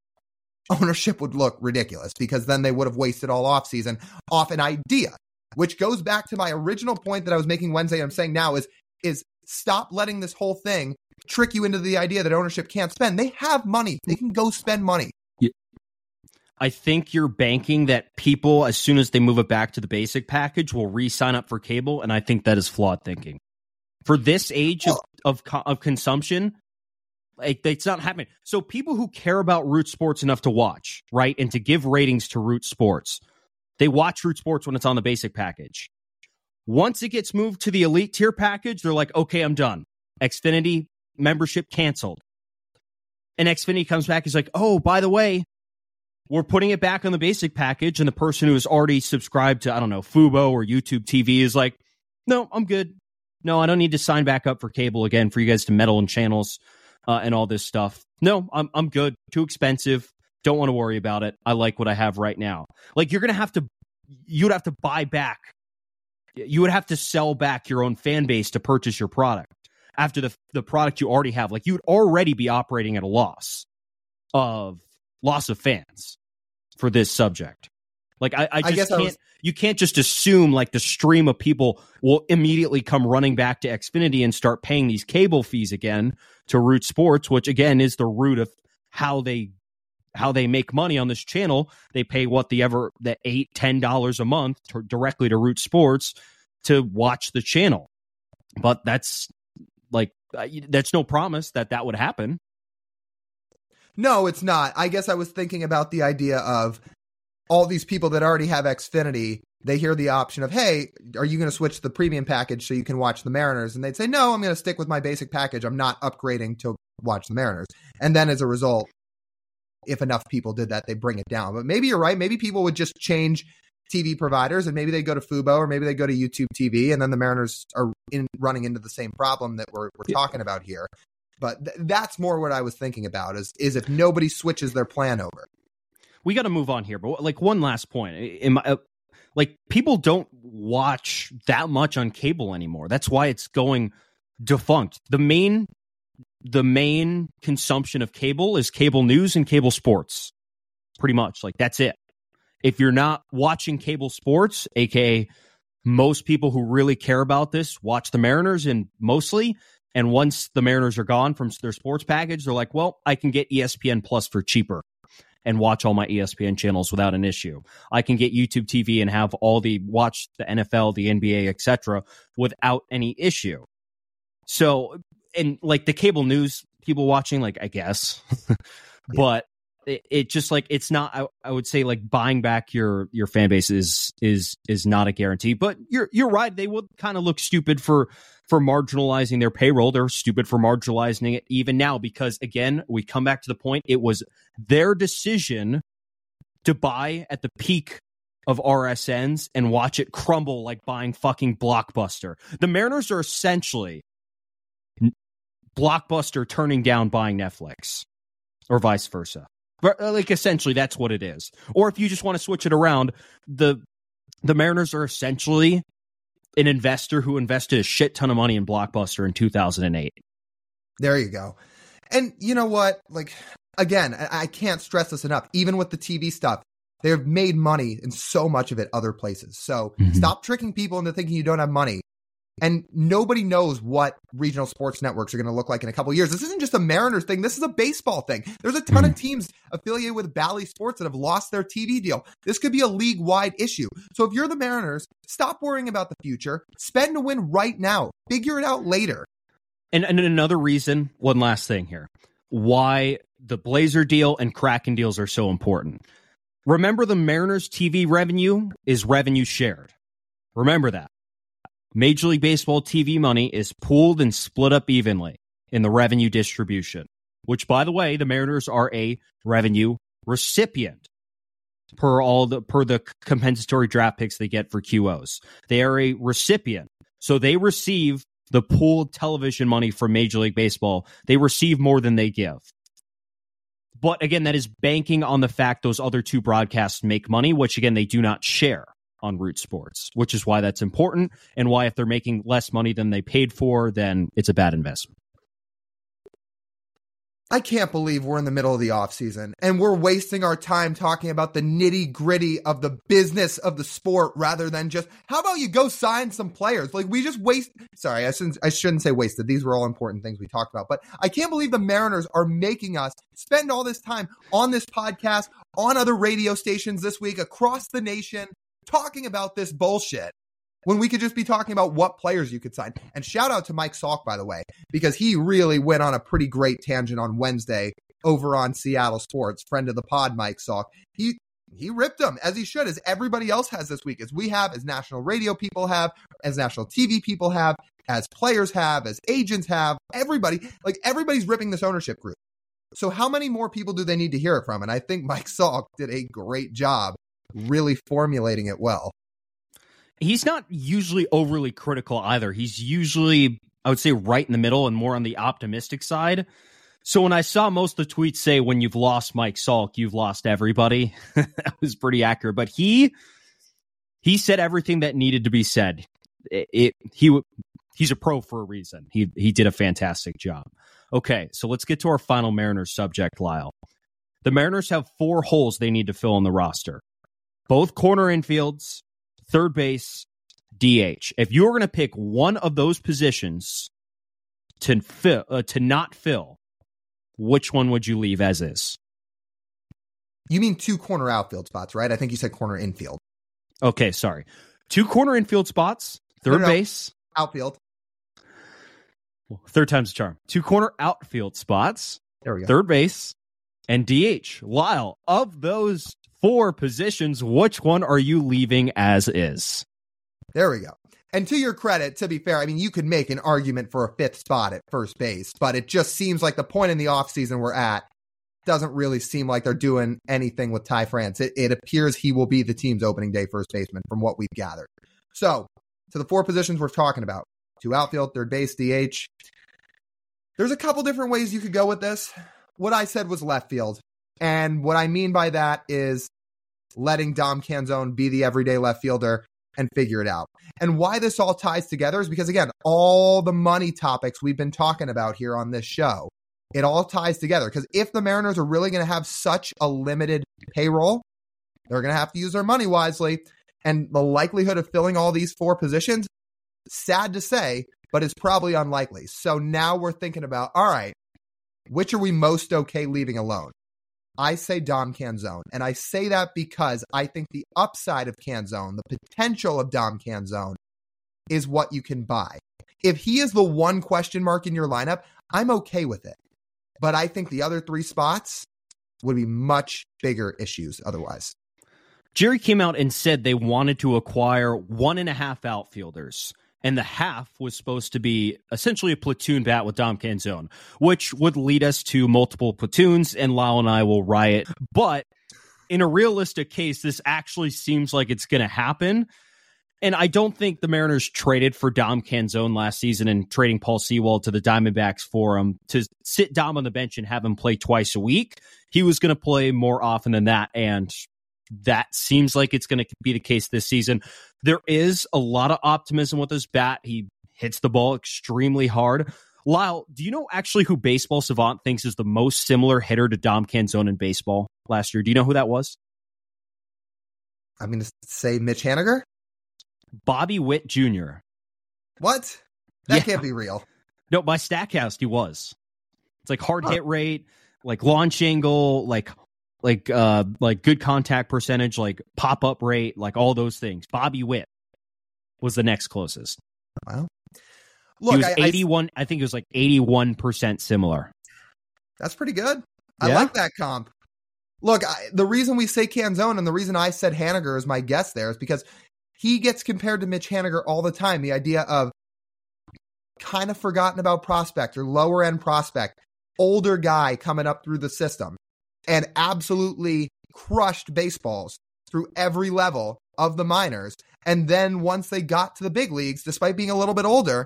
Speaker 2: ownership would look ridiculous because then they would have wasted all off season off an idea which goes back to my original point that I was making Wednesday. I'm saying now is is stop letting this whole thing trick you into the idea that ownership can't spend. They have money. They can go spend money.
Speaker 1: I think you're banking that people, as soon as they move it back to the basic package, will re-sign up for cable, and I think that is flawed thinking. For this age of of, of consumption, like it's not happening. So people who care about root sports enough to watch, right, and to give ratings to root sports, they watch Root Sports when it's on the basic package. Once it gets moved to the elite tier package, they're like, okay, I'm done. Xfinity membership canceled. And Xfinity comes back, is like, oh, by the way, we're putting it back on the basic package. And the person who is already subscribed to, I don't know, Fubo or YouTube TV is like, no, I'm good. No, I don't need to sign back up for cable again for you guys to meddle in channels uh, and all this stuff. No, I'm I'm good. Too expensive. Don't want to worry about it. I like what I have right now. Like you're going to have to, you would have to buy back. You would have to sell back your own fan base to purchase your product after the the product you already have. Like you'd already be operating at a loss of loss of fans for this subject. Like I, I just I can't. I was... You can't just assume like the stream of people will immediately come running back to Xfinity and start paying these cable fees again to Root Sports, which again is the root of how they how they make money on this channel. They pay what the ever the eight ten dollars a month to, directly to Root Sports to watch the channel. but that's like that's no promise that that would happen.
Speaker 2: No, it's not. I guess I was thinking about the idea of all these people that already have Xfinity. They hear the option of, "Hey, are you going to switch to the premium package so you can watch the Mariners?" And they'd say, "No, I'm going to stick with my basic package. I'm not upgrading to watch the Mariners." And then as a result, if enough people did that, they bring it down. But maybe you're right. Maybe people would just change TV providers and maybe they go to Fubo or maybe they go to YouTube TV and then the Mariners are in, running into the same problem that we're, we're yeah. talking about here. But th- that's more what I was thinking about is is if nobody switches their plan over.
Speaker 1: We got to move on here, but like one last point. In my, uh, like people don't watch that much on cable anymore. That's why it's going defunct. The main the main consumption of cable is cable news and cable sports. Pretty much. Like that's it. If you're not watching cable sports, aka most people who really care about this watch the Mariners and mostly and once the Mariners are gone from their sports package, they're like, "Well, I can get ESPN Plus for cheaper." and watch all my ESPN channels without an issue. I can get YouTube TV and have all the watch the NFL, the NBA, etc. without any issue. So and like the cable news people watching, like I guess, but it, it, just like it's not. I, I, would say like buying back your your fan base is is is not a guarantee. But you're you're right. They would kind of look stupid for for marginalizing their payroll. They're stupid for marginalizing it even now because again, we come back to the point. It was their decision to buy at the peak of RSNs and watch it crumble like buying fucking Blockbuster. The Mariners are essentially Blockbuster turning down buying Netflix or vice versa. Uh, like essentially that's what it is. Or if you just want to switch it around, the the Mariners are essentially an investor who invested a shit ton of money in Blockbuster in 2008.
Speaker 2: There you go. And you know what? Like again, I can't stress this enough. Even with the TV stuff, they've made money in so much of it other places. So mm-hmm. stop tricking people into thinking you don't have money. And nobody knows what regional sports networks are going to look like in a couple years. This isn't just a Mariners thing. This is a baseball thing. There's a ton of hmm. teams affiliated with Bally Sports that have lost their TV deal. This could be a league wide issue. So if you're the Mariners, stop worrying about the future. Spend to win right now. Figure it out later.
Speaker 1: And, and another reason, one last thing here, why the Blazer deal and Kraken deals are so important. Remember, the Mariners TV revenue is revenue shared. Remember that. Major League Baseball TV money is pooled and split up evenly in the revenue distribution, which, by the way, the Mariners are a revenue recipient per all the per the compensatory draft picks they get for QOs. They are a recipient, so they receive the pooled television money from Major League Baseball. They receive more than they give. But again, that is banking on the fact those other two broadcasts make money, which again they do not share on Root Sports, which is why that's important and why if they're making less money than they paid for, then it's a bad investment.
Speaker 2: I can't believe we're in the middle of the offseason and we're wasting our time talking about the nitty gritty of the business of the sport rather than just how about you go sign some players? Like we just waste. Sorry, I shouldn't. I shouldn't say wasted. These were all important things we talked about, but I can't believe the Mariners are making us spend all this time on this podcast, on other radio stations this week across the nation, talking about this bullshit when we could just be talking about what players you could sign. And shout out to Mike Salk, by the way, because he really went on a pretty great tangent on Wednesday over on Seattle Sports. Friend of the pod, Mike Salk. He he ripped them as he should, as everybody else has this week, as we have, as national radio people have, as national TV people have, as players have, as agents have. Everybody, like everybody's ripping this ownership group. So how many more people do they need to hear it from? And I think Mike Salk did a great job really formulating it well.
Speaker 1: He's not usually overly critical either. He's usually, I would say, right in the middle and more on the optimistic side. So when I saw most of the tweets say, when you've lost Mike Salk, you've lost everybody, that was pretty accurate. But he, he said everything that needed to be said. It, it he he's a pro for a reason. He he did a fantastic job. Okay, so let's get to our final Mariners subject, Lyle. The Mariners have four holes they need to fill in the roster both corner infields, third base, DH. If you were going to pick one of those positions to fill, uh, to not fill, which one would you leave as is?
Speaker 2: You mean two corner outfield spots, right? I think you said corner infield.
Speaker 1: Okay, sorry. Two corner infield spots, third no, no, base,
Speaker 2: outfield.
Speaker 1: third time's a charm. Two corner outfield spots,
Speaker 2: There we go.
Speaker 1: third base, and DH. Lyle, of those four positions, which one are you leaving as is?
Speaker 2: There we go. And to your credit, to be fair, I mean, you could make an argument for a fifth spot at first base, but it just seems like the point in the offseason we're at doesn't really seem like they're doing anything with Ty France. It, it appears he will be the team's opening day first baseman from what we've gathered. So, to the four positions we're talking about two outfield, third base, DH. There's a couple different ways you could go with this. What I said was left field. And what I mean by that is letting Dom Canzone be the everyday left fielder and figure it out. And why this all ties together is because, again, all the money topics we've been talking about here on this show, it all ties together. Because if the Mariners are really going to have such a limited payroll, they're going to have to use their money wisely. And the likelihood of filling all these four positions, sad to say, but is probably unlikely. So now we're thinking about all right, which are we most okay leaving alone? I say Dom Canzone. And I say that because I think the upside of Canzone, the potential of Dom Canzone, is what you can buy. If he is the one question mark in your lineup, I'm okay with it. But I think the other three spots would be much bigger issues otherwise.
Speaker 1: Jerry came out and said they wanted to acquire one and a half outfielders. And the half was supposed to be essentially a platoon bat with Dom Canzone, which would lead us to multiple platoons, and Lyle and I will riot. But in a realistic case, this actually seems like it's going to happen. And I don't think the Mariners traded for Dom Canzone last season and trading Paul Sewald to the Diamondbacks for him to sit Dom on the bench and have him play twice a week. He was going to play more often than that. And that seems like it's going to be the case this season. There is a lot of optimism with his bat. He hits the ball extremely hard. Lyle, do you know actually who Baseball Savant thinks is the most similar hitter to Dom Canzone in baseball last year? Do you know who that was?
Speaker 2: I'm going to say Mitch Haniger.
Speaker 1: Bobby Witt Jr.
Speaker 2: What? That
Speaker 1: Yeah.
Speaker 2: can't be real.
Speaker 1: No, by Statcast, he was. It's like hard hit rate, like launch angle, like like uh like good contact percentage, like pop up rate, like all those things. Bobby Witt was the next closest.
Speaker 2: Wow. Look, he
Speaker 1: was
Speaker 2: I, I-
Speaker 1: 81 I think it was like 81% similar.
Speaker 2: That's pretty good. I
Speaker 1: Yeah?
Speaker 2: like that comp. Look, I, the reason we say Canzone and the reason I said Haniger is my guess there is because he gets compared to Mitch Haniger all the time. The idea of kind of forgotten about prospect or lower end prospect, older guy coming up through the system and absolutely crushed baseballs through every level of the minors. And then once they got to the big leagues, despite being a little bit older,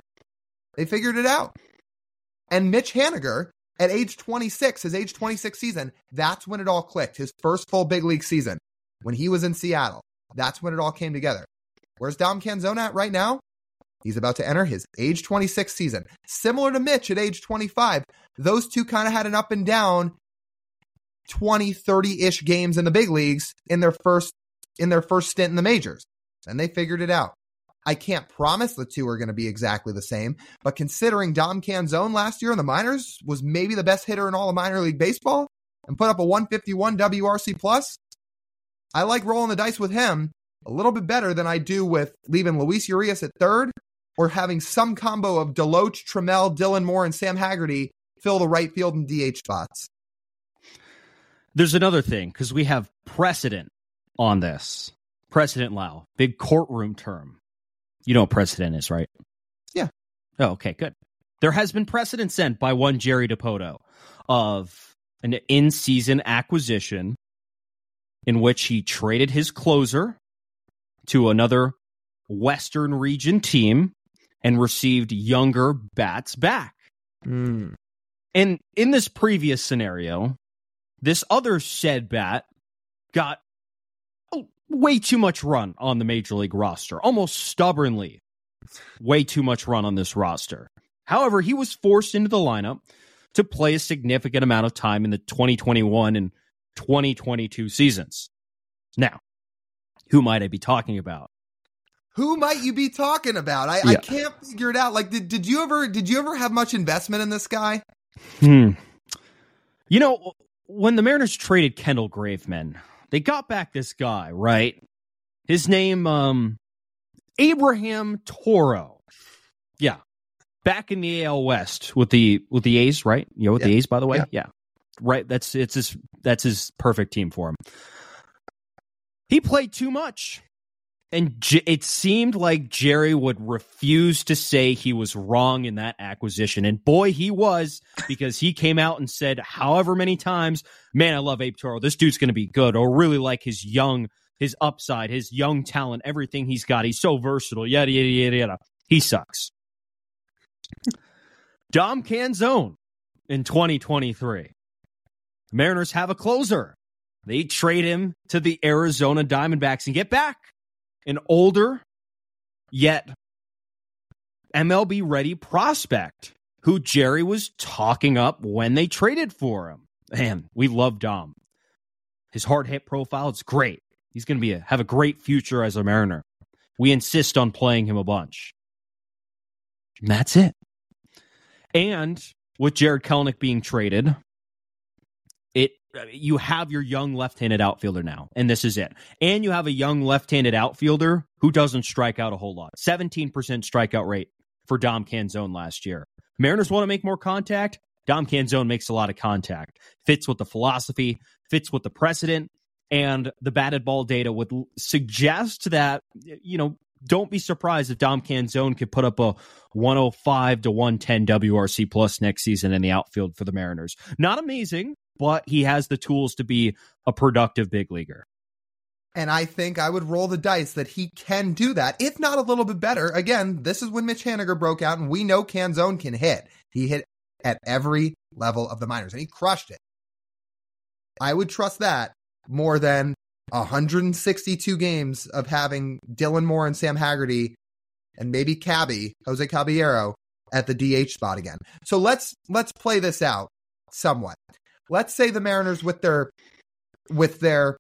Speaker 2: they figured it out. And Mitch Haniger, at age 26, his age 26 season, that's when it all clicked. His first full big league season, when he was in Seattle, that's when it all came together. Where's Dom Canzone at right now? He's about to enter his age 26 season. Similar to Mitch at age 25, those two kind of had an up and down 20, 30 ish games in the big leagues in their first in their first stint in the majors. And they figured it out. I can't promise the two are going to be exactly the same, but considering Dom Canzone last year in the minors was maybe the best hitter in all of minor league baseball and put up a 151 WRC plus, I like rolling the dice with him a little bit better than I do with leaving Luis Urias at third or having some combo of Deloach, Trammell, Dylan Moore, and Sam Haggerty fill the right field and DH spots.
Speaker 1: There's another thing because we have precedent on this. Precedent, Lyle, big courtroom term. You know what precedent is, right?
Speaker 2: Yeah.
Speaker 1: Oh, okay, good. There has been precedent sent by one Jerry Dipoto of an in season acquisition in which he traded his closer to another Western region team and received younger bats back.
Speaker 2: Mm.
Speaker 1: And in this previous scenario, this other said bat got way too much run on the major league roster, almost stubbornly, way too much run on this roster. However, he was forced into the lineup to play a significant amount of time in the 2021 and 2022 seasons. Now, who might I be talking about?
Speaker 2: Who might you be talking about? I, I can't figure it out. Like, did, did you ever did you ever have much investment in this guy?
Speaker 1: Hmm. You know, when the Mariners traded Kendall Graveman, they got back this guy, right? His name, um, Abraham Toro. Yeah. back in the AL West with the with the A's, right? You know, with
Speaker 2: Yeah.
Speaker 1: the A's, by the way,
Speaker 2: Yeah.
Speaker 1: yeah. right. That's it's his that's his perfect team for him. He played too much, and J- it seemed like Jerry would refuse to say he was wrong in that acquisition, and boy, he was because he came out and said, however many times, "Man, I love Abe Toro. This dude's going to be good," or really like his young, his upside, his young talent, everything he's got. He's so versatile. Yada yada yada yada. He sucks. Dom Canzone in 2023. Mariners have a closer. They trade him to the Arizona Diamondbacks and get back an older, yet MLB ready prospect who Jerry was talking up when they traded for him. Man, we love Dom. His hard hit profile, it's great. He's going to be a, have a great future as a Mariner. We insist on playing him a bunch. And that's it. And with Jarred Kelenic being traded, Uh, you have your young left-handed outfielder now, and this is it. And you have a young left-handed outfielder who doesn't strike out a whole lot. 17% strikeout rate for Dom Canzone last year. Mariners want to make more contact. Dom Canzone makes a lot of contact. Fits with the philosophy, fits with the precedent, and the batted ball data would suggest that you know don't be surprised if Dom Canzone could put up a 105 to 110 WRC plus next season in the outfield for the Mariners. Not amazing, but he has the tools to be a productive big leaguer.
Speaker 2: And I think I would roll the dice that he can do that, if not a little bit better. Again, this is when Mitch Haniger broke out, and we know Canzone can hit. He hit at every level of the minors, and he crushed it. I would trust that more than 162 games of having Dylan Moore and Sam Haggerty and maybe Cabby, Jose Caballero, at the DH spot again. So let's let's play this out somewhat. Let's say the Mariners with their with their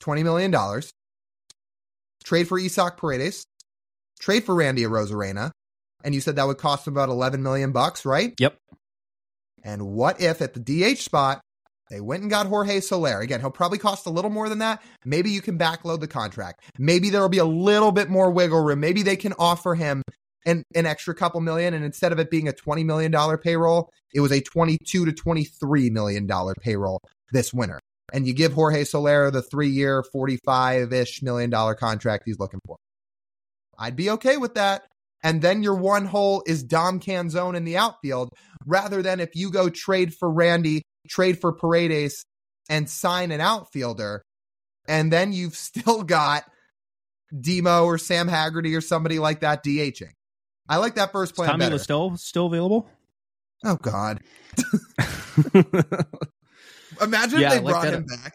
Speaker 2: $20 million, trade for Isaac Paredes, trade for Randy Arozarena, and you said that would cost them about 11 million bucks, right?
Speaker 1: Yep.
Speaker 2: And what if at the DH spot they went and got Jorge Soler? Again, he'll probably cost a little more than that. Maybe you can backload the contract. Maybe there will be a little bit more wiggle room. Maybe they can offer him an, an extra couple million, and instead of it being a $20 million payroll, it was a 22 to $23 million payroll this winter. And you give Jorge Solera the three year, 45 ish million dollar contract he's looking for. I'd be okay with that. And then your one hole is Dom Canzone in the outfield, rather than if you go trade for Randy, trade for Paredes, and sign an outfielder, and then you've still got Demo or Sam Haggerty or somebody like that DHing. I like that first plan
Speaker 1: Tommy
Speaker 2: better.
Speaker 1: Listow still available?
Speaker 2: Oh God! Imagine
Speaker 1: Yeah,
Speaker 2: if they
Speaker 1: like
Speaker 2: brought
Speaker 1: that.
Speaker 2: him back.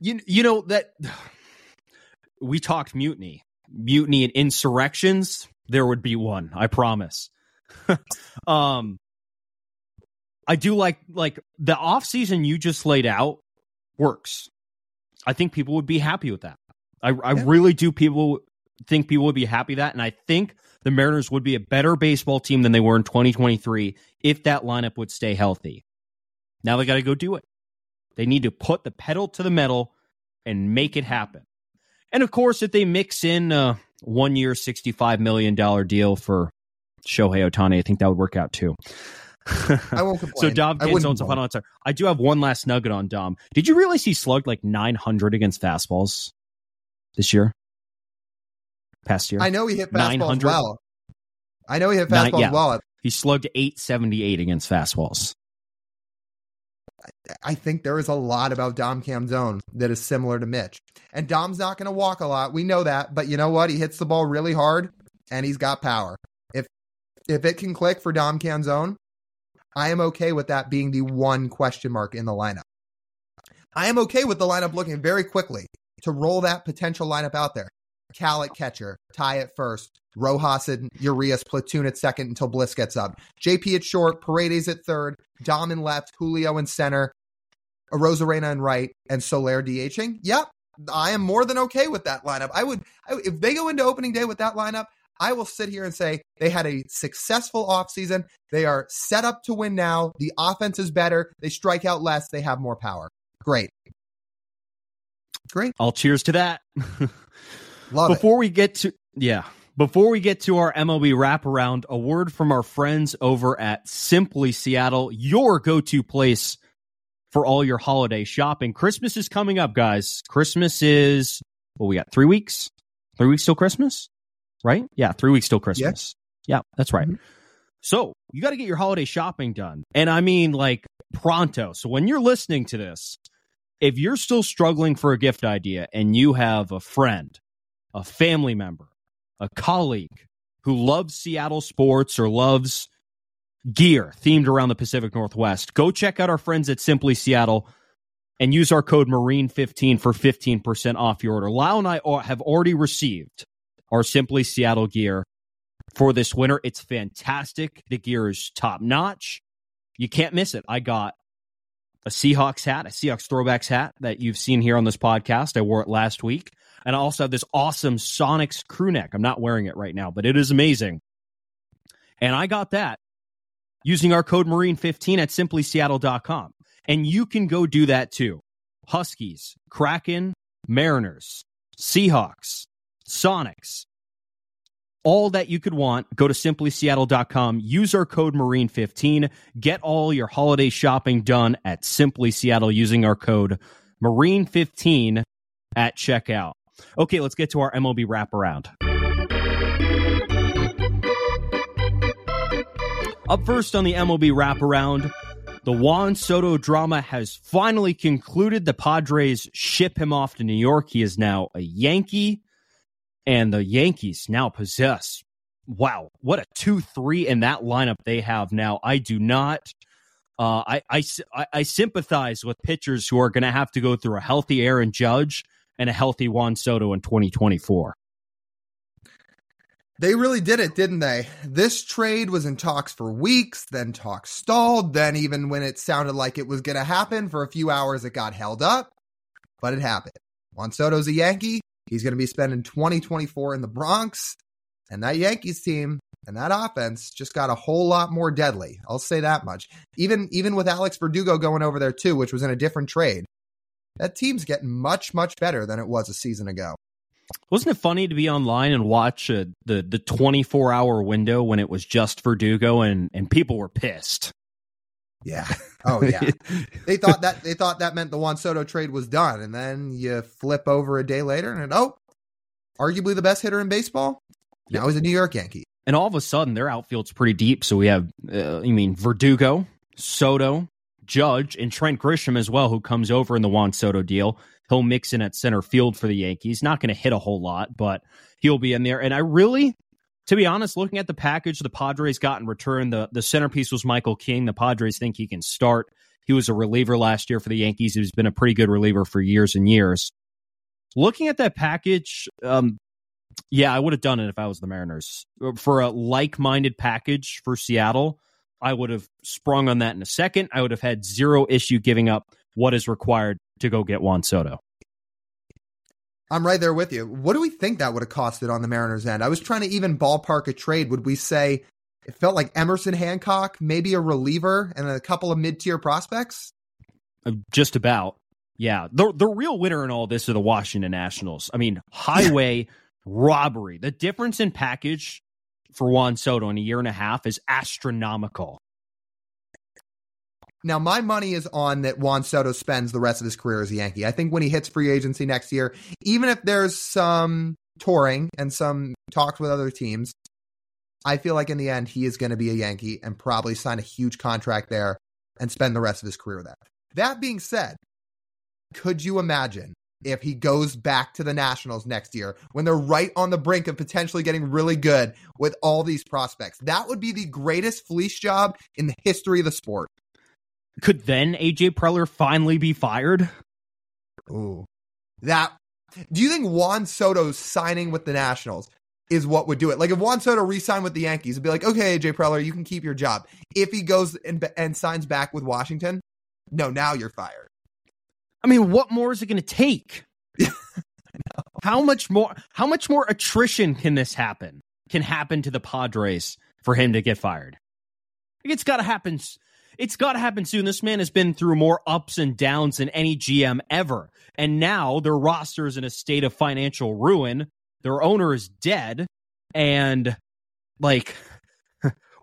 Speaker 1: you you know that we talked mutiny mutiny and insurrections there would be one i promise um i do like like the off season you just laid out works i think people would be happy with that i i
Speaker 2: Yeah.
Speaker 1: really do people think people would be happy with that and i think the mariners would be a better baseball team than they were in 2023 if that lineup would stay healthy now they got to go do it they need to put the pedal to the metal and make it happen. And of course, if they mix in a one year, $65 million deal for Shohei Ohtani, I think that would work out too.
Speaker 2: I won't complain.
Speaker 1: so Dom a
Speaker 2: complain.
Speaker 1: final answer. I do have one last nugget on Dom. Did you realize he slugged like 900 against fastballs this year? Past year?
Speaker 2: I know he hit fastballs well. I know he hit
Speaker 1: Nine-
Speaker 2: fastballs
Speaker 1: yeah.
Speaker 2: well.
Speaker 1: He slugged 878 against fastballs.
Speaker 2: I think there is a lot about Dom Canzone that is similar to Mitch. And Dom's not going to walk a lot. We know that, but you know what? He hits the ball really hard and he's got power. If if it can click for Dom Canzone, I am okay with that being the one question mark in the lineup. I am okay with the lineup looking very quickly to roll that potential lineup out there. Cal at catcher, Ty at first, Rojas and Urias platoon at second until Bliss gets up. JP at short, Paredes at third, Dom in left, Julio in center, Arozarena in right, and Soler DHing. Yep, I am more than okay with that lineup. I would, I, if they go into opening day with that lineup, I will sit here and say they had a successful offseason. They are set up to win now. The offense is better. They strike out less. They have more power. Great. Great.
Speaker 1: All cheers to that.
Speaker 2: Love it.
Speaker 1: Before we get to yeah, Before we get to our MLB wraparound, a word from our friends over at Simply Seattle, your go to place for all your holiday shopping. Christmas is coming up, guys. Christmas is, well, we got three weeks. Three weeks till Christmas, right? Yeah, three weeks till Christmas. Yeah, that's right. Mm-hmm. So you got to get your holiday shopping done. And I mean, like, pronto. So when you're listening to this, if you're still struggling for a gift idea and you have a friend, a family member, a colleague who loves Seattle sports or loves gear themed around the Pacific Northwest, go check out our friends at Simply Seattle and use our code Marine15 for 15% off your order. Lyle and I have already received our Simply Seattle gear for this winter. It's fantastic. The gear is top notch. You can't miss it. I got a Seahawks hat, a Seahawks throwbacks hat that you've seen here on this podcast. I wore it last week. And I also have this awesome Sonics crew neck. I'm not wearing it right now, but it is amazing. And I got that using our code Marine15 at simplyseattle.com. And you can go do that too. Huskies, Kraken, Mariners, Seahawks, Sonics, all that you could want. Go to simplyseattle.com, use our code Marine15, get all your holiday shopping done at Simply Seattle using our code Marine15 at checkout. Okay, let's get to our MLB wraparound. Up first on the MLB wraparound, the Juan Soto drama has finally concluded. The Padres ship him off to New York. He is now a Yankee and the Yankees now possess. Wow, what a two-three in that lineup they have now. I do not. Uh, I, I I sympathize with pitchers who are going to have to go through a healthy Aaron Judge and a healthy Juan Soto in 2024.
Speaker 2: They really did it, didn't they? This trade was in talks for weeks, then talks stalled, then even when it sounded like it was going to happen for a few hours, it got held up, but it happened. Juan Soto's a Yankee. He's going to be spending 2024 in the Bronx. And that Yankees team and that offense just got a whole lot more deadly. I'll say that much. Even even with Alex Verdugo going over there too, which was in a different trade. That team's getting much much better than it was a season ago.
Speaker 1: Wasn't it funny to be online and watch uh, the the 24 hour window when it was just Verdugo and and people were pissed.
Speaker 2: Yeah. Oh yeah. they thought that they thought that meant the Juan Soto trade was done, and then you flip over a day later, and oh, arguably the best hitter in baseball. Now he's a New York Yankee.
Speaker 1: And all of a sudden, their outfield's pretty deep. So we have, uh, you mean Verdugo, Soto, Judge, and Trent Grisham as well, who comes over in the Juan Soto deal. He'll mix in at center field for the Yankees. Not going to hit a whole lot, but he'll be in there. And I really, to be honest, looking at the package the Padres got in return, the, the centerpiece was Michael King. The Padres think he can start. He was a reliever last year for the Yankees. He's been a pretty good reliever for years and years. Looking at that package, um, yeah, I would have done it if I was the Mariners. For a like minded package for Seattle, I would have sprung on that in a second. I would have had zero issue giving up what is required to go get Juan Soto.
Speaker 2: I'm right there with you. What do we think that would have costed on the Mariners' end? I was trying to even ballpark a trade. Would we say it felt like Emerson Hancock, maybe a reliever, and a couple of mid tier prospects?
Speaker 1: Uh, just about. Yeah. The, the real winner in all this are the Washington Nationals. I mean, highway robbery. The difference in package for Juan Soto in a year and a half is astronomical.
Speaker 2: Now, my money is on that Juan Soto spends the rest of his career as a Yankee. I think when he hits free agency next year, even if there's some touring and some talks with other teams, I feel like in the end, he is going to be a Yankee and probably sign a huge contract there and spend the rest of his career there. That being said, could you imagine if he goes back to the Nationals next year when they're right on the brink of potentially getting really good with all these prospects? That would be the greatest fleece job in the history of the sport.
Speaker 1: Could then AJ Preller finally be fired?
Speaker 2: Ooh. That do you think Juan Soto signing with the Nationals is what would do it? Like if Juan Soto re-signed with the Yankees, it'd be like, okay, AJ Preller, you can keep your job. If he goes and, and signs back with Washington, no, now you're fired.
Speaker 1: I mean, what more is it going to take? how much more? How much more attrition can this happen? Can happen to the Padres for him to get fired? It's got to happen it's got to happen soon. This man has been through more ups and downs than any GM ever. And now their roster is in a state of financial ruin. Their owner is dead. And like,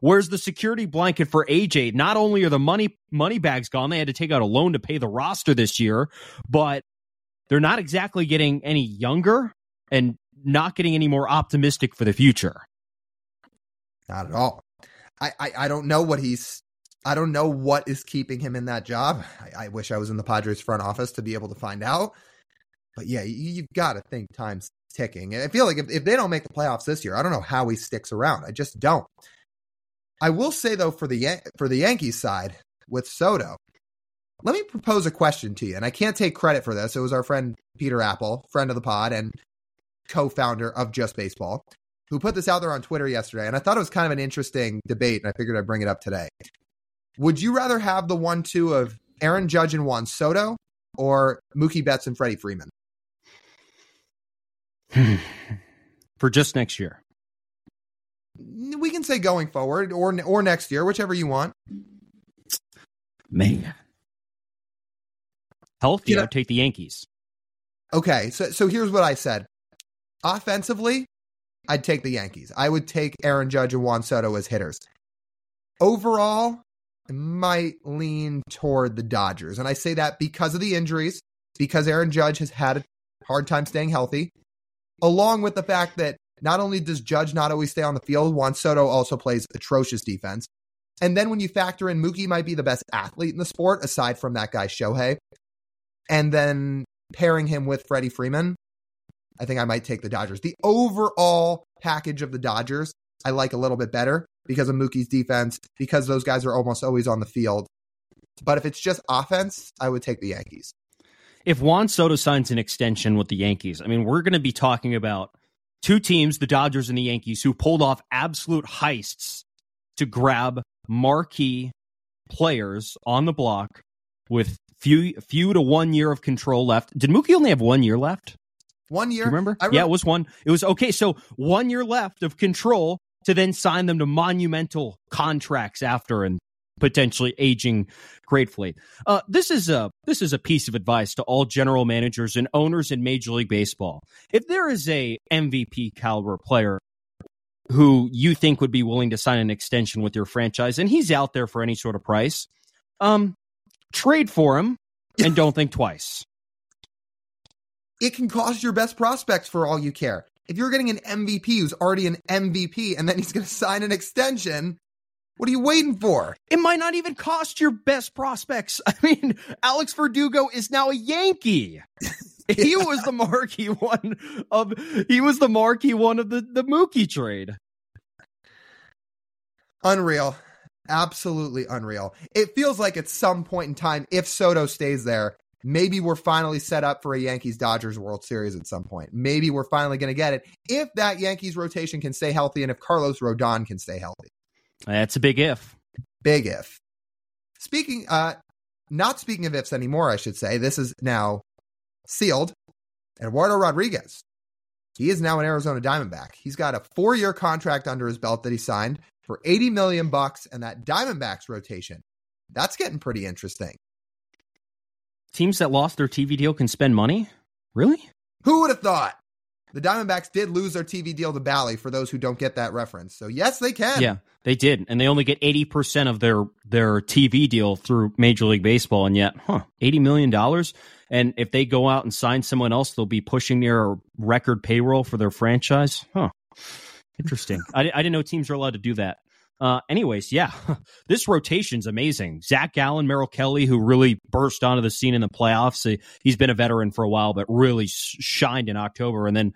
Speaker 1: where's the security blanket for AJ? Not only are the money money bags gone, they had to take out a loan to pay the roster this year, but they're not exactly getting any younger and not getting any more optimistic for the future.
Speaker 2: Not at all. I, I, I don't know what he's I don't know what is keeping him in that job. I, I, wish I was in the Padres front office to be able to find out. But yeah, you, have got to think time's ticking. And I feel like if, if they don't make the playoffs this year, I don't know how he sticks around. I just don't. I will say though, for the for the Yankees side with Soto, let me propose a question to you. And I can't take credit for this. It was our friend Peter Apple, friend of the pod and co-founder of Just Baseball, who put this out there on Twitter yesterday. And I thought it was kind of an interesting debate, and I figured I'd bring it up today. Would you rather have the one-two of Aaron Judge and Juan Soto, or Mookie Betts and Freddie Freeman?
Speaker 1: For just next year.
Speaker 2: We can say going forward or or next year, whichever you want.
Speaker 1: Man. Healthy, I'd take the Yankees.
Speaker 2: Okay, so so here's what I said. Offensively, I'd take the Yankees. I would take Aaron Judge and Juan Soto as hitters. Overall, I might lean toward the Dodgers. And I say that because of the injuries, because Aaron Judge has had a hard time staying healthy, along with the fact that not only does Judge not always stay on the field, Juan Soto also plays atrocious defense. And then when you factor in Mookie might be the best athlete in the sport, aside from that guy Shohei, and then pairing him with Freddie Freeman, I think I might take the Dodgers. The overall package of the Dodgers, I like a little bit better because of Mookie's defense, because those guys are almost always on the field. But if it's just offense, I would take the Yankees.
Speaker 1: If Juan Soto signs an extension with the Yankees, I mean, we're going to be talking about two teams, the Dodgers and the Yankees, who pulled off absolute heists to grab marquee players on the block with few few to one year of control left. Did Mookie only have one year left?
Speaker 2: One year.
Speaker 1: remember? remember? Yeah, it was one. It was okay. So one year left of control to then sign them to monumental contracts after and potentially aging gratefully. Uh, this is a this is a piece of advice to all general managers and owners in Major League Baseball. If there is a MVP caliber player who you think would be willing to sign an extension with your franchise, and he's out there for any sort of price, um, trade for him and don't think twice.
Speaker 2: It can cost your best prospects for all you care. If you're getting an MVP who's already an MVP and then he's going to sign an extension, what are you waiting for?
Speaker 1: It might not even cost your best prospects. I mean, Alex Verdugo is now a Yankee. he was the marquee one of he was the marquee one of the the Mookie trade.
Speaker 2: Unreal. Absolutely unreal. It feels like at some point in time, if Soto stays there, maybe we're finally set up for a Yankees Dodgers World Series at some point. Maybe we're finally going to get it if that Yankees rotation can stay healthy and if Carlos Rodon can stay healthy.
Speaker 1: That's a big if.
Speaker 2: Big if. Speaking, uh, not speaking of ifs anymore, I should say. This is now sealed. Eduardo Rodriguez. He is now an Arizona Diamondback. He's got a four-year contract under his belt that he signed for 80 million bucks, and that Diamondbacks rotation. That's getting pretty interesting.
Speaker 1: Teams that lost their TV deal can spend money? Really?
Speaker 2: Who would have thought? The Diamondbacks did lose their TV deal to Bally for those who don't get that reference. So yes, they can.
Speaker 1: Yeah, they did. And they only get 80% of their their TV deal through Major League Baseball and yet, huh, 80 million dollars and if they go out and sign someone else, they'll be pushing near a record payroll for their franchise. Huh. Interesting. I, I didn't know teams are allowed to do that. Uh, anyways, yeah, this rotation's amazing. Zach Gallen, Merrill Kelly, who really burst onto the scene in the playoffs. He's been a veteran for a while, but really shined in October. And then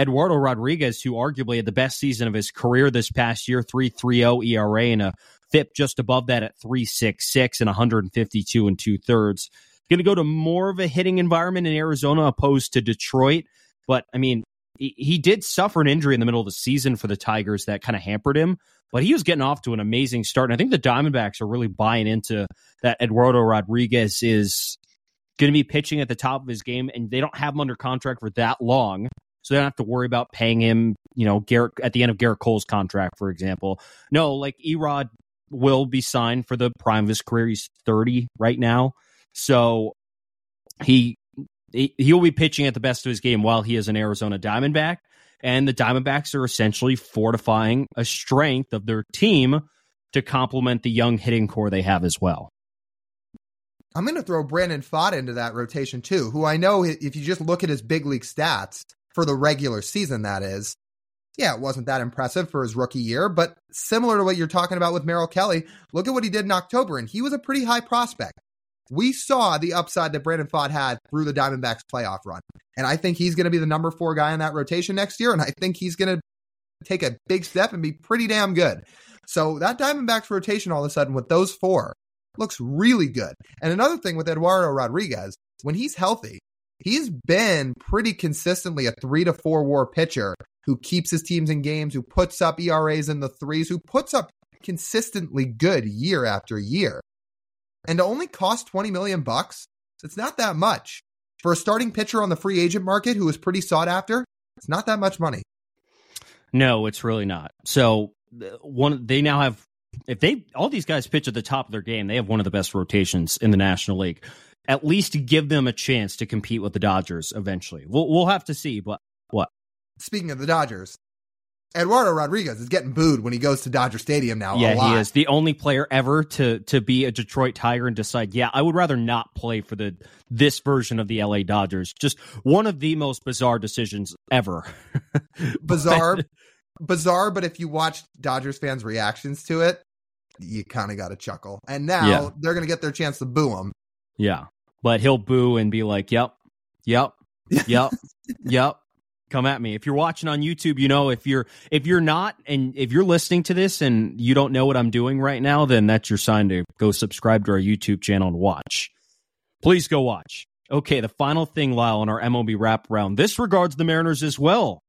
Speaker 1: Eduardo Rodriguez, who arguably had the best season of his career this past year, 3.30 ERA and a FIP just above that at 3.66 and 152 and two thirds. Going to go to more of a hitting environment in Arizona opposed to Detroit. But I mean, he did suffer an injury in the middle of the season for the Tigers that kind of hampered him, but he was getting off to an amazing start. And I think the Diamondbacks are really buying into that Eduardo Rodriguez is going to be pitching at the top of his game, and they don't have him under contract for that long. So they don't have to worry about paying him, you know, Gerrit at the end of Gerrit Cole's contract, for example. No, like Erod will be signed for the prime of his career. He's 30 right now. So he he will be pitching at the best of his game while he is an Arizona Diamondback. And the Diamondbacks are essentially fortifying a strength of their team to complement the young hitting core they have as well.
Speaker 2: I'm going to throw Brandon Pfaadt into that rotation too, who I know if you just look at his big league stats for the regular season, that is, yeah, it wasn't that impressive for his rookie year, but similar to what you're talking about with Merrill Kelly, look at what he did in October, and he was a pretty high prospect. We saw the upside that Brandon Pfaadt had through the Diamondbacks playoff run. And I think he's going to be the number four guy in that rotation next year. And I think he's going to take a big step and be pretty damn good. So that Diamondbacks rotation all of a sudden with those four looks really good. And another thing with Eduardo Rodriguez, when he's healthy, he's been pretty consistently a three to four war pitcher who keeps his teams in games, who puts up ERAs in the threes, who puts up consistently good year after year. And to only cost 20 million bucks, it's not that much. For a starting pitcher on the free agent market who is pretty sought after, it's not that much money.
Speaker 1: No, it's really not. So uh, one they now have if they all these guys pitch at the top of their game, they have one of the best rotations in the National League. At least give them a chance to compete with the Dodgers eventually. We'll we'll have to see, but what?
Speaker 2: Speaking of the Dodgers, Eduardo Rodriguez is getting booed when he goes to Dodger Stadium now.
Speaker 1: Yeah, he is the only player ever to to be a Detroit Tiger and decide, yeah, I would rather not play for the this version of the LA Dodgers. Just one of the most bizarre decisions ever.
Speaker 2: bizarre, bizarre. But if you watch Dodgers fans' reactions to it, you kind of got to chuckle. And now yeah. they're going to get their chance to boo him.
Speaker 1: Yeah, but he'll boo and be like, "Yep, yep, yep, yep." Come at me. If you're watching on YouTube, you know if you're if you're not and if you're listening to this and you don't know what I'm doing right now, then that's your sign to go subscribe to our YouTube channel and watch. Please go watch. Okay, the final thing, Lyle, on our MLB Wraparound. This regards the Mariners as well.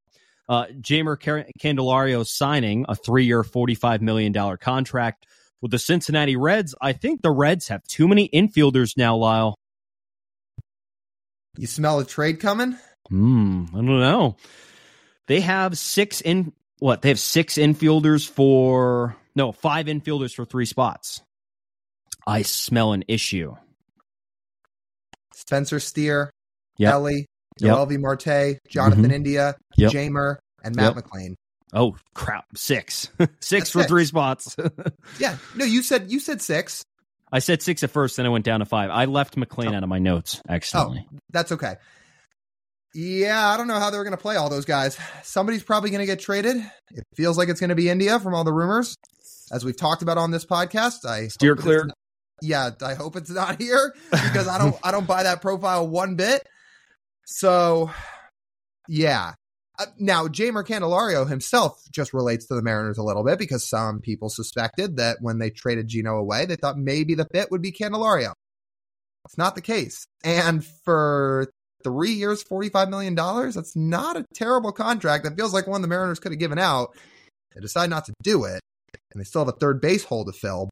Speaker 1: Uh, Jeimer Candelario signing a three-year, $45 million contract with the Cincinnati Reds. I think the Reds have too many infielders now, Lyle.
Speaker 2: You smell a trade coming?
Speaker 1: Hmm, I don't know. They have six in what? They have six infielders for no, five infielders for three spots. I smell an issue.
Speaker 2: Spencer Steer, yep. Elly, Noelvi yep. Marte, Jonathan mm-hmm. India, yep. Jeimer, and Matt yep. McLain.
Speaker 1: Oh crap! Six, six for six. three spots.
Speaker 2: yeah, no, you said you said six.
Speaker 1: I said six at first, then I went down to five. I left McLain oh. out of my notes accidentally.
Speaker 2: Oh, that's okay. Yeah, I don't know how they're going to play all those guys. Somebody's probably going to get traded. It feels like it's going to be India from all the rumors, as we've talked about on this podcast. I
Speaker 1: steer clear.
Speaker 2: Not, yeah, I hope it's not here because I don't I don't buy that profile one bit. So, yeah. Uh, now, Jeimer Candelario himself just relates to the Mariners a little bit because some people suspected that when they traded Geno away, they thought maybe the fit would be Candelario. It's not the case. And for three years, $45 million. That's not a terrible contract. That feels like one the Mariners could have given out. They decide not to do it, and they still have a third base hole to fill.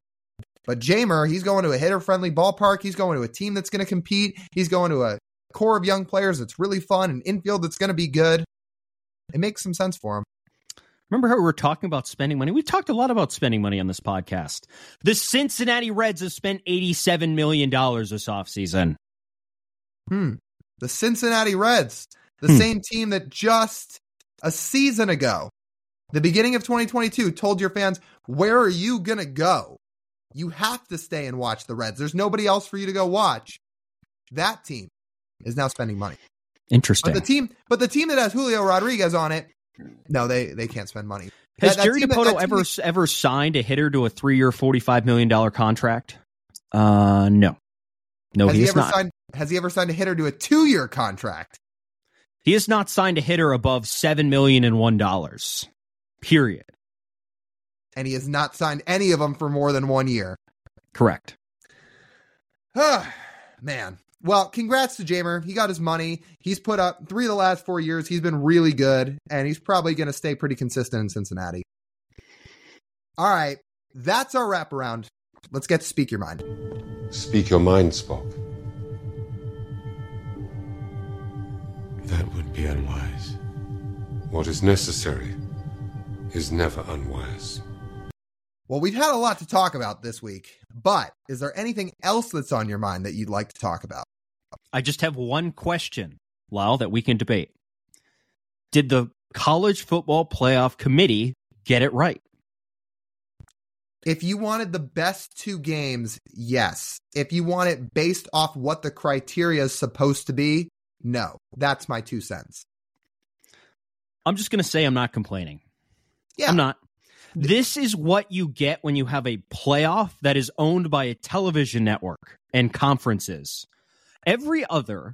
Speaker 2: But Jeimer, he's going to a hitter friendly ballpark. He's going to a team that's going to compete. He's going to a core of young players that's really fun, and infield that's going to be good. It makes some sense for him.
Speaker 1: Remember how we were talking about spending money? We talked a lot about spending money on this podcast. The Cincinnati Reds have spent $87 million this offseason.
Speaker 2: Hmm the Cincinnati Reds, the hmm. same team that just a season ago, the beginning of 2022, told your fans, where are you going to go? You have to stay and watch the Reds. There's nobody else for you to go watch. That team is now spending money.
Speaker 1: Interesting.
Speaker 2: But the team, but the team that has Julio Rodriguez on it, no, they they can't spend money.
Speaker 1: Has that, Jerry Dipoto ever ever signed a hitter to a three year, forty five million dollar contract? Uh, no, no, has he, he ever not.
Speaker 2: Signed, has he ever signed a hitter to a two year contract?
Speaker 1: He has not signed a hitter above seven million and one dollars. Period.
Speaker 2: And he has not signed any of them for more than one year.
Speaker 1: Correct.
Speaker 2: Huh, Man. Well, congrats to Jeimer. He got his money. He's put up three of the last four years. He's been really good, and he's probably going to stay pretty consistent in Cincinnati. All right. That's our wraparound. Let's get to Speak Your Mind.
Speaker 3: Speak your mind, Spock. That would be unwise. What is necessary is never unwise.
Speaker 2: Well, we've had a lot to talk about this week, but is there anything else that's on your mind that you'd like to talk about?
Speaker 1: I just have one question, Lyle, that we can debate. Did the college football playoff committee get it right?
Speaker 2: If you wanted the best two games, yes. If you want it based off what the criteria is supposed to be, no. That's my two cents.
Speaker 1: I'm just going to say I'm not complaining.
Speaker 2: Yeah.
Speaker 1: I'm not. This is what you get when you have a playoff that is owned by a television network and conferences. Every other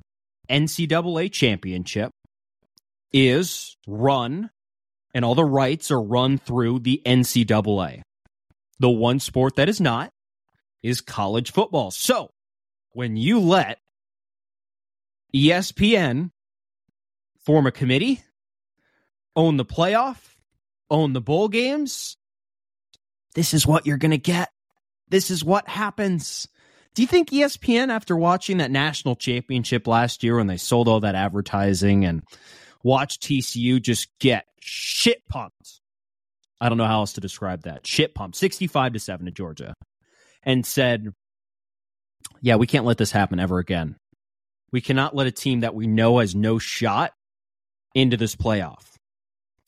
Speaker 1: NCAA championship is run, and all the rights are run through the NCAA. The one sport that is not is college football. So when you let ESPN form a committee, own the playoff, own the bowl games, this is what you're going to get. This is what happens. Do you think ESPN, after watching that national championship last year when they sold all that advertising and watched TCU just get shit pumped I don't know how else to describe that. Shit pump, 65 to 7 to Georgia, and said, Yeah, we can't let this happen ever again. We cannot let a team that we know has no shot into this playoff.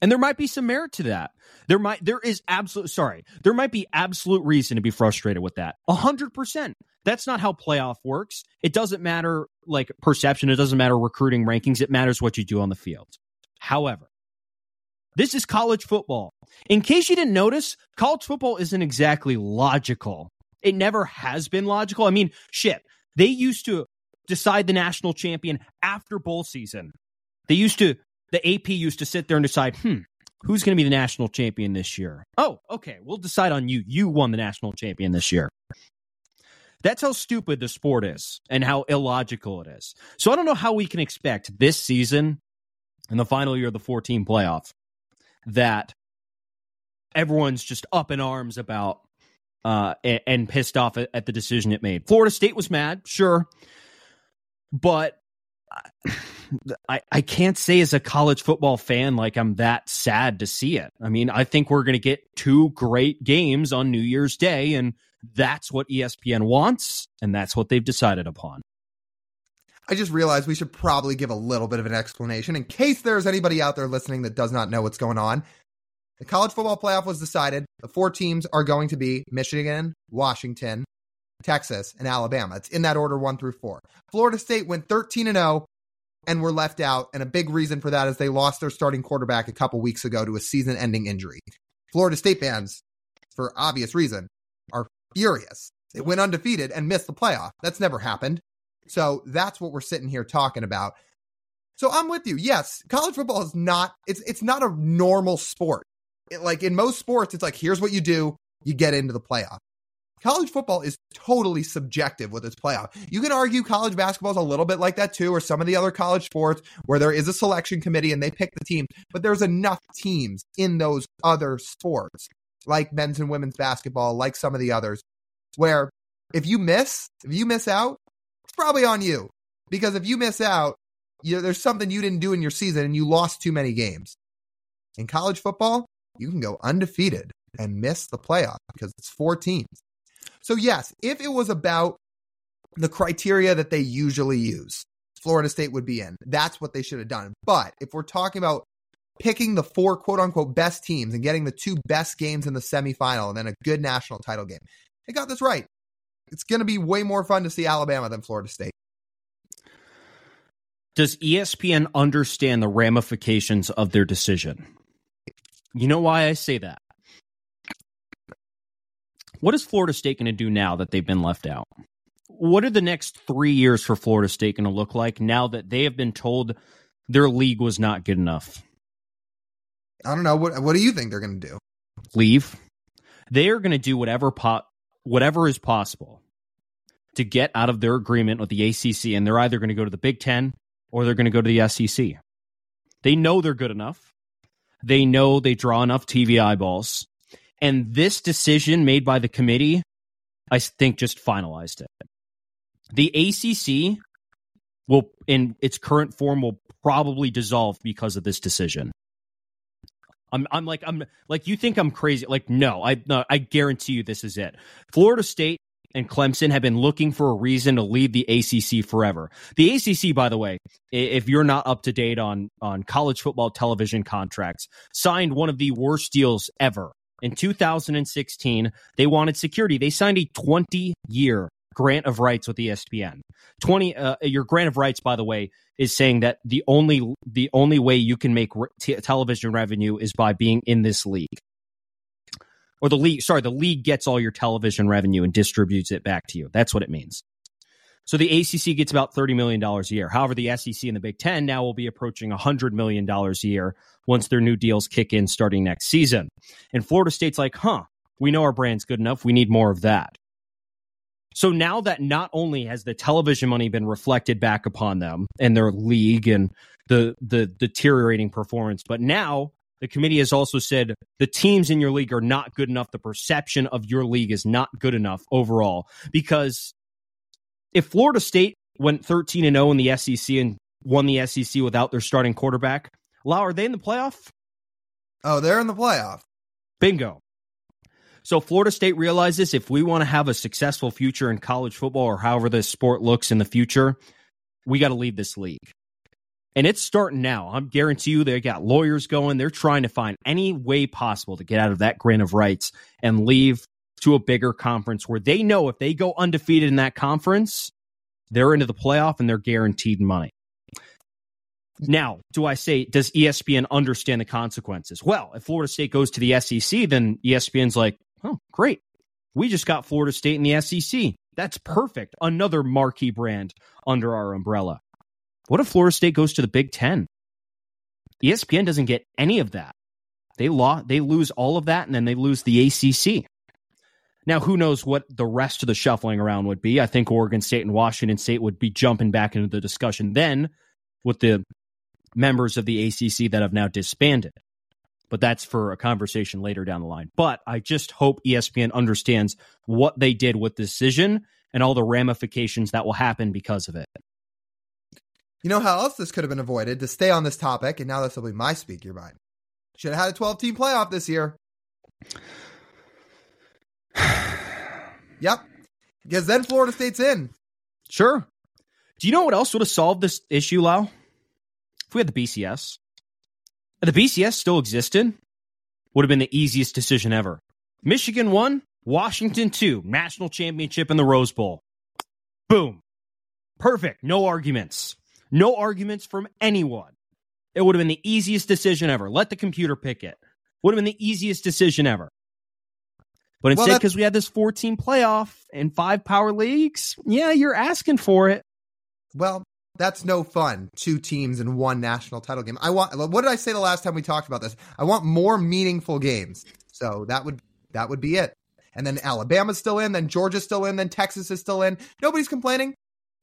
Speaker 1: And there might be some merit to that. There might there is absolute sorry, there might be absolute reason to be frustrated with that. A hundred percent. That's not how playoff works. It doesn't matter like perception, it doesn't matter recruiting rankings, it matters what you do on the field. However, this is college football. In case you didn't notice, college football isn't exactly logical. It never has been logical. I mean, shit, they used to decide the national champion after bowl season. They used to, the AP used to sit there and decide, hmm, who's going to be the national champion this year? Oh, okay, we'll decide on you. You won the national champion this year. That's how stupid the sport is and how illogical it is. So I don't know how we can expect this season in the final year of the 14 playoff that everyone's just up in arms about uh, and, pissed off at the decision it made. Florida State was mad, sure, but I, I can't say as a college football fan like I'm that sad to see it. I mean, I think we're going to get two great games on New Year's Day, and that's what ESPN wants, and that's what they've decided upon.
Speaker 2: I just realized we should probably give a little bit of an explanation in case there's anybody out there listening that does not know what's going on. The college football playoff was decided. The four teams are going to be Michigan, Washington, Texas, and Alabama. It's in that order, one through four. Florida State went 13 and 0 and were left out. And a big reason for that is they lost their starting quarterback a couple weeks ago to a season ending injury. Florida State fans, for obvious reason, are furious. They went undefeated and missed the playoff. That's never happened. So that's what we're sitting here talking about. So I'm with you. Yes, college football is not it's it's not a normal sport. It, like in most sports, it's like here's what you do, you get into the playoff. College football is totally subjective with its playoff. You can argue college basketball is a little bit like that too, or some of the other college sports where there is a selection committee and they pick the teams, but there's enough teams in those other sports, like men's and women's basketball, like some of the others, where if you miss, if you miss out, it's probably on you because if you miss out, you, there's something you didn't do in your season and you lost too many games. In college football, you can go undefeated and miss the playoff because it's four teams. So, yes, if it was about the criteria that they usually use, Florida State would be in. That's what they should have done. But if we're talking about picking the four quote unquote best teams and getting the two best games in the semifinal and then a good national title game, they got this right it's going to be way more fun to see Alabama than Florida State.
Speaker 1: Does ESPN understand the ramifications of their decision? You know why I say that? What is Florida State going to do now that they've been left out? What are the next three years for Florida State going to look like now that they have been told their league was not good enough?
Speaker 2: I don't know. What What do you think they're going to do?
Speaker 1: Leave. They are going to do whatever po- whatever is possible to get out of their agreement with the ACC, and they're either going to go to the Big Ten or they're going to go to the SEC. They know they're good enough. They know they draw enough TV eyeballs. And this decision made by the committee, I think, just finalized it. The ACC will, in its current form, will probably dissolve because of this decision. I'm, I'm like, I'm like, you think I'm crazy? Like, no, I, no, I guarantee you, this is it. Florida State and Clemson have been looking for a reason to leave the ACC forever. The ACC, by the way, if you're not up to date on on college football television contracts, signed one of the worst deals ever. In 2016, they wanted security. They signed a 20 year grant of rights with ESPN. 20 uh, your grant of rights by the way is saying that the only the only way you can make re- t- television revenue is by being in this league or the league, sorry, the league gets all your television revenue and distributes it back to you. That's what it means. So the ACC gets about $30 million a year. However, the SEC and the Big Ten now will be approaching $100 million a year once their new deals kick in starting next season. And Florida State's like, huh, we know our brand's good enough. We need more of that. So now that not only has the television money been reflected back upon them and their league and the the deteriorating performance, but now the committee has also said the teams in your league are not good enough. The perception of your league is not good enough overall because if Florida State went 13 and 0 in the SEC and won the SEC without their starting quarterback, Lau, are they in the playoff?
Speaker 2: Oh, they're in the playoff.
Speaker 1: Bingo. So Florida State realizes if we want to have a successful future in college football or however this sport looks in the future, we got to leave this league. And it's starting now. I'm guarantee you they got lawyers going. They're trying to find any way possible to get out of that grant of rights and leave to a bigger conference where they know if they go undefeated in that conference, they're into the playoff and they're guaranteed money. Now, do I say, does ESPN understand the consequences? Well, if Florida State goes to the SEC, then ESPN's like, oh, great. We just got Florida State in the SEC. That's perfect. Another marquee brand under our umbrella. What if Florida State goes to the Big Ten? ESPN doesn't get any of that. They law they lose all of that, and then they lose the ACC. Now, who knows what the rest of the shuffling around would be? I think Oregon State and Washington State would be jumping back into the discussion then with the members of the ACC that have now disbanded. But that's for a conversation later down the line. But I just hope ESPN understands what they did with decision and all the ramifications that will happen because of it.
Speaker 2: You know how else this could have been avoided to stay on this topic, and now this will be my speak your mind. Should have had a 12 team playoff this year. yep. Because then Florida State's in.
Speaker 1: Sure. Do you know what else would have solved this issue, Lau? If we had the BCS. If the BCS still existed, would have been the easiest decision ever. Michigan won, Washington two, national championship in the Rose Bowl. Boom. Perfect. No arguments. No arguments from anyone. It would have been the easiest decision ever. Let the computer pick it. Would have been the easiest decision ever. But instead,
Speaker 2: Well,
Speaker 1: because we had this 14 playoff and five power leagues, yeah, you're asking for it.
Speaker 2: Well, that's no fun. Two teams in one national title game. I want. What did I say the last time we talked about this? I want more meaningful games. So that would that would be it. And then Alabama's still in. Then Georgia's still in. Then Texas is still in. Nobody's complaining.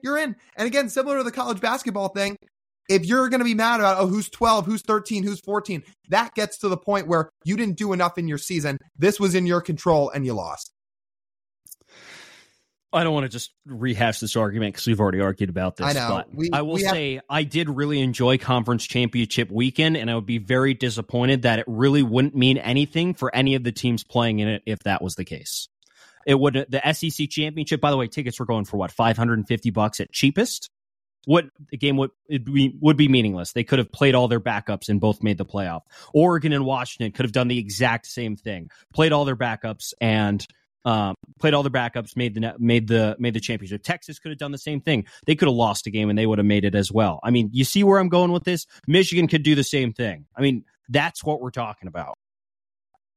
Speaker 2: You're in. And again, similar to the college basketball thing, if you're going to be mad about oh who's 12, who's 13, who's 14, that gets to the point where you didn't do enough in your season. This was in your control and you lost.
Speaker 1: I don't want to just rehash this argument because we've already argued about this.
Speaker 2: I know.
Speaker 1: But
Speaker 2: We-
Speaker 1: I will
Speaker 2: we have-
Speaker 1: say I did really enjoy conference championship weekend, and I would be very disappointed that it really wouldn't mean anything for any of the teams playing in it if that was the case. It would the SEC championship. By the way, tickets were going for what five hundred and fifty bucks at cheapest. What the game would be, would be meaningless. They could have played all their backups and both made the playoff. Oregon and Washington could have done the exact same thing. Played all their backups and um, played all their backups, made the made the made the championship. Texas could have done the same thing. They could have lost a game and they would have made it as well. I mean, you see where I'm going with this? Michigan could do the same thing. I mean, that's what we're talking about.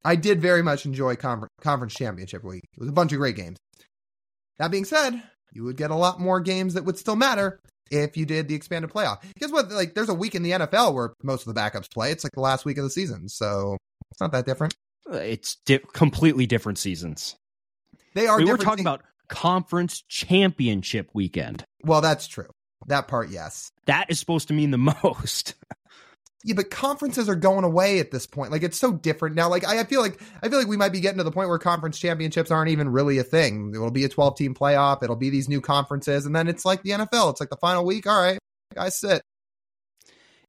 Speaker 2: I did very much enjoy confer- conference championship week. It was a bunch of great games. That being said, you would get a lot more games that would still matter if you did the expanded playoff. Guess what? Like, there's a week in the NFL where most of the backups play. It's like the last week of the season, so it's not that different.
Speaker 1: Uh, It's di- completely different seasons.
Speaker 2: They are.
Speaker 1: we were talking
Speaker 2: se-
Speaker 1: about conference championship weekend.
Speaker 2: Well, that's true. That part, yes.
Speaker 1: That is supposed to mean the most.
Speaker 2: Yeah, but conferences are going away at this point. Like it's so different now. Like I, I feel like I feel like we might be getting to the point where conference championships aren't even really a thing. It'll be a 12 team playoff. It'll be these new conferences, and then it's like the NFL. It's like the final week. All right, guys, sit.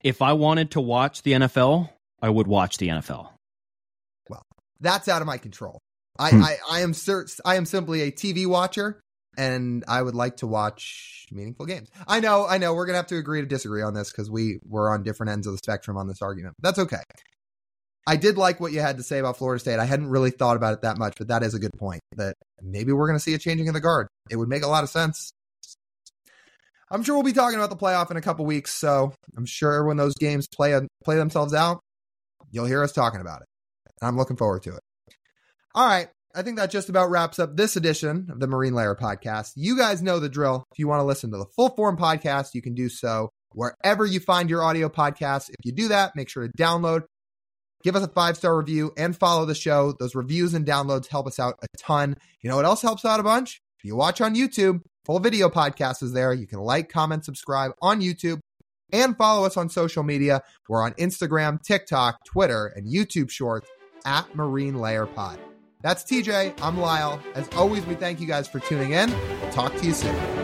Speaker 1: if I wanted to watch the NFL, I would watch the NFL.
Speaker 2: Well, that's out of my control. I,
Speaker 1: Hmm.
Speaker 2: I, I am cert- I am simply a TV watcher, and I would like to watch meaningful games. I know, I know, we're gonna have to agree to disagree on this because we were on different ends of the spectrum on this argument. That's okay. I did like what you had to say about Florida State. I hadn't really thought about it that much, but that is a good point. That maybe we're to see a changing of the guard. It would make a lot of sense. I'm sure we'll be talking about the playoff in a couple weeks, so I'm sure when those games play um, play themselves out, you'll hear us talking about it. I'm looking forward to it. All right, I think that just about wraps up this edition of the Marine Layer podcast. You guys know the drill. If you want to listen to the full form podcast, you can do so wherever you find your audio podcasts. If you do that, make sure to download give us a five star review and follow the show. Those reviews and downloads help us out a ton. You know what else helps out a bunch? If you watch on YouTube, full video podcast is there. You can like, comment, subscribe on YouTube and follow us on social media. We're on Instagram, TikTok, Twitter, and YouTube Shorts at Marine Layer Pod. That's TJ. I'm Lyle. As always, we thank you guys for tuning in. We'll talk to you soon.